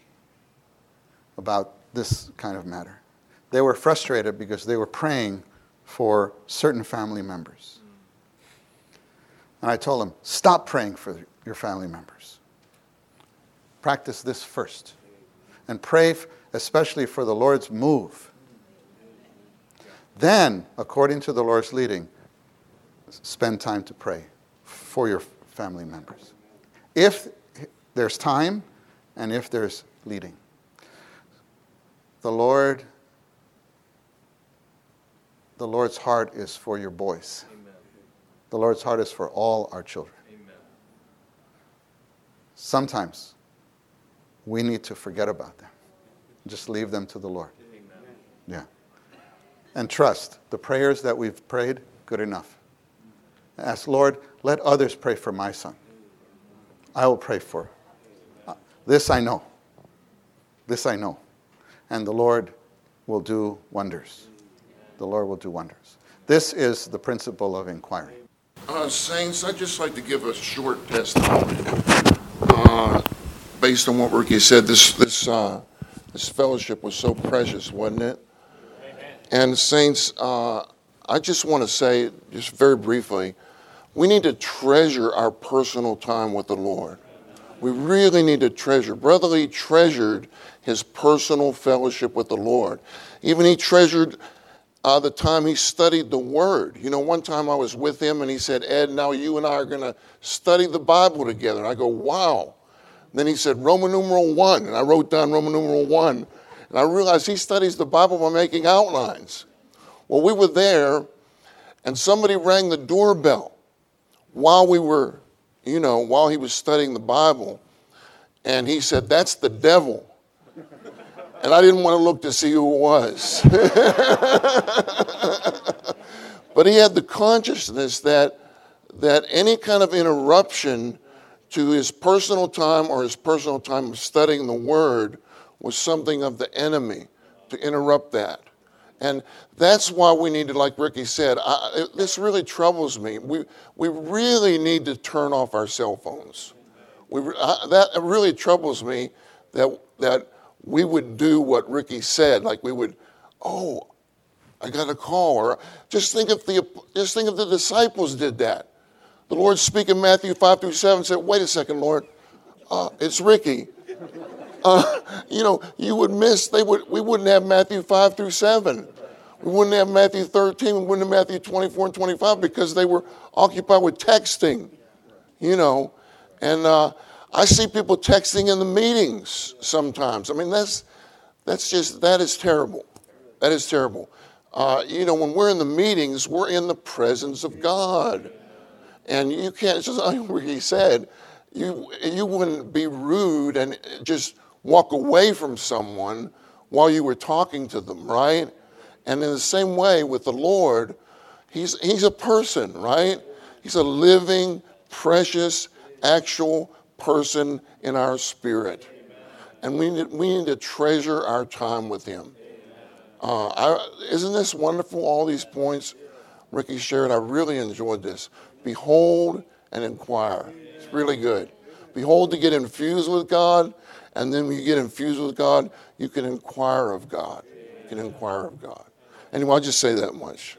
about this kind of matter. They were frustrated because they were praying for certain family members. And I told them, stop praying for your family members. Practice this first. And pray, f- especially for the Lord's move. Then, according to the Lord's leading, spend time to pray for your family members. If there's time and if there's leading. The Lord, the Lord's heart is for your boys. The Lord's heart is for all our children. Sometimes we need to forget about them. Just leave them to the Lord. Yeah. And trust the prayers that we've prayed, good enough. Ask, Lord, let others pray for my son. I will pray for. uh, This I know. This I know. And the Lord will do wonders. The Lord will do wonders. This is the principle of inquiry. Uh, Saints, I'd just like to give a short testimony. Uh, Based on what Ricky said, this, this, uh, this fellowship was so precious, wasn't it? And Saints, uh, I just want to say, just very briefly, we need to treasure our personal time with the Lord. We really need to treasure. Brother Lee treasured his personal fellowship with the Lord. Even he treasured uh, the time he studied the Word. You know, one time I was with him and he said, Ed, now you and I are going to study the Bible together. And I go, wow. Then he said, Roman numeral one. And I wrote down Roman numeral one. And I realized he studies the Bible by making outlines. Well, we were there and somebody rang the doorbell while we were, you know, while he was studying the Bible. And he said, That's the devil. And I didn't want to look to see who it was. but he had the consciousness that, that any kind of interruption to his personal time or his personal time of studying the Word was something of the enemy to interrupt that. And that's why we need to, like Ricky said, I, it, this really troubles me. We, we really need to turn off our cell phones. We, I, that really troubles me that, that we would do what Ricky said, like we would, oh, I got a call, or just think if the just think if the disciples did that. The Lord speaking Matthew five through seven said, "Wait a second, Lord, uh, it's Ricky." Uh, you know, you would miss. They would. We wouldn't have Matthew five through seven. We wouldn't have Matthew thirteen. We wouldn't have Matthew twenty-four and twenty-five because they were occupied with texting. You know, and uh, I see people texting in the meetings sometimes. I mean, that's that's just that is terrible. That is terrible. Uh, you know, when we're in the meetings, we're in the presence of God, and you can't. It's Just like he said, you you wouldn't be rude and just walk away from someone while you were talking to them, right? And in the same way with the Lord, he's he's a person, right? He's a living, precious, actual person in our spirit. And we need, we need to treasure our time with Him. Uh, I, isn't this wonderful, all these points Ricky shared? I really enjoyed this. Behold and inquire. It's really good. Behold to get infused with God, and then when you get infused with God, you can inquire of God. You can inquire of God. Anyway, I'll just say that much.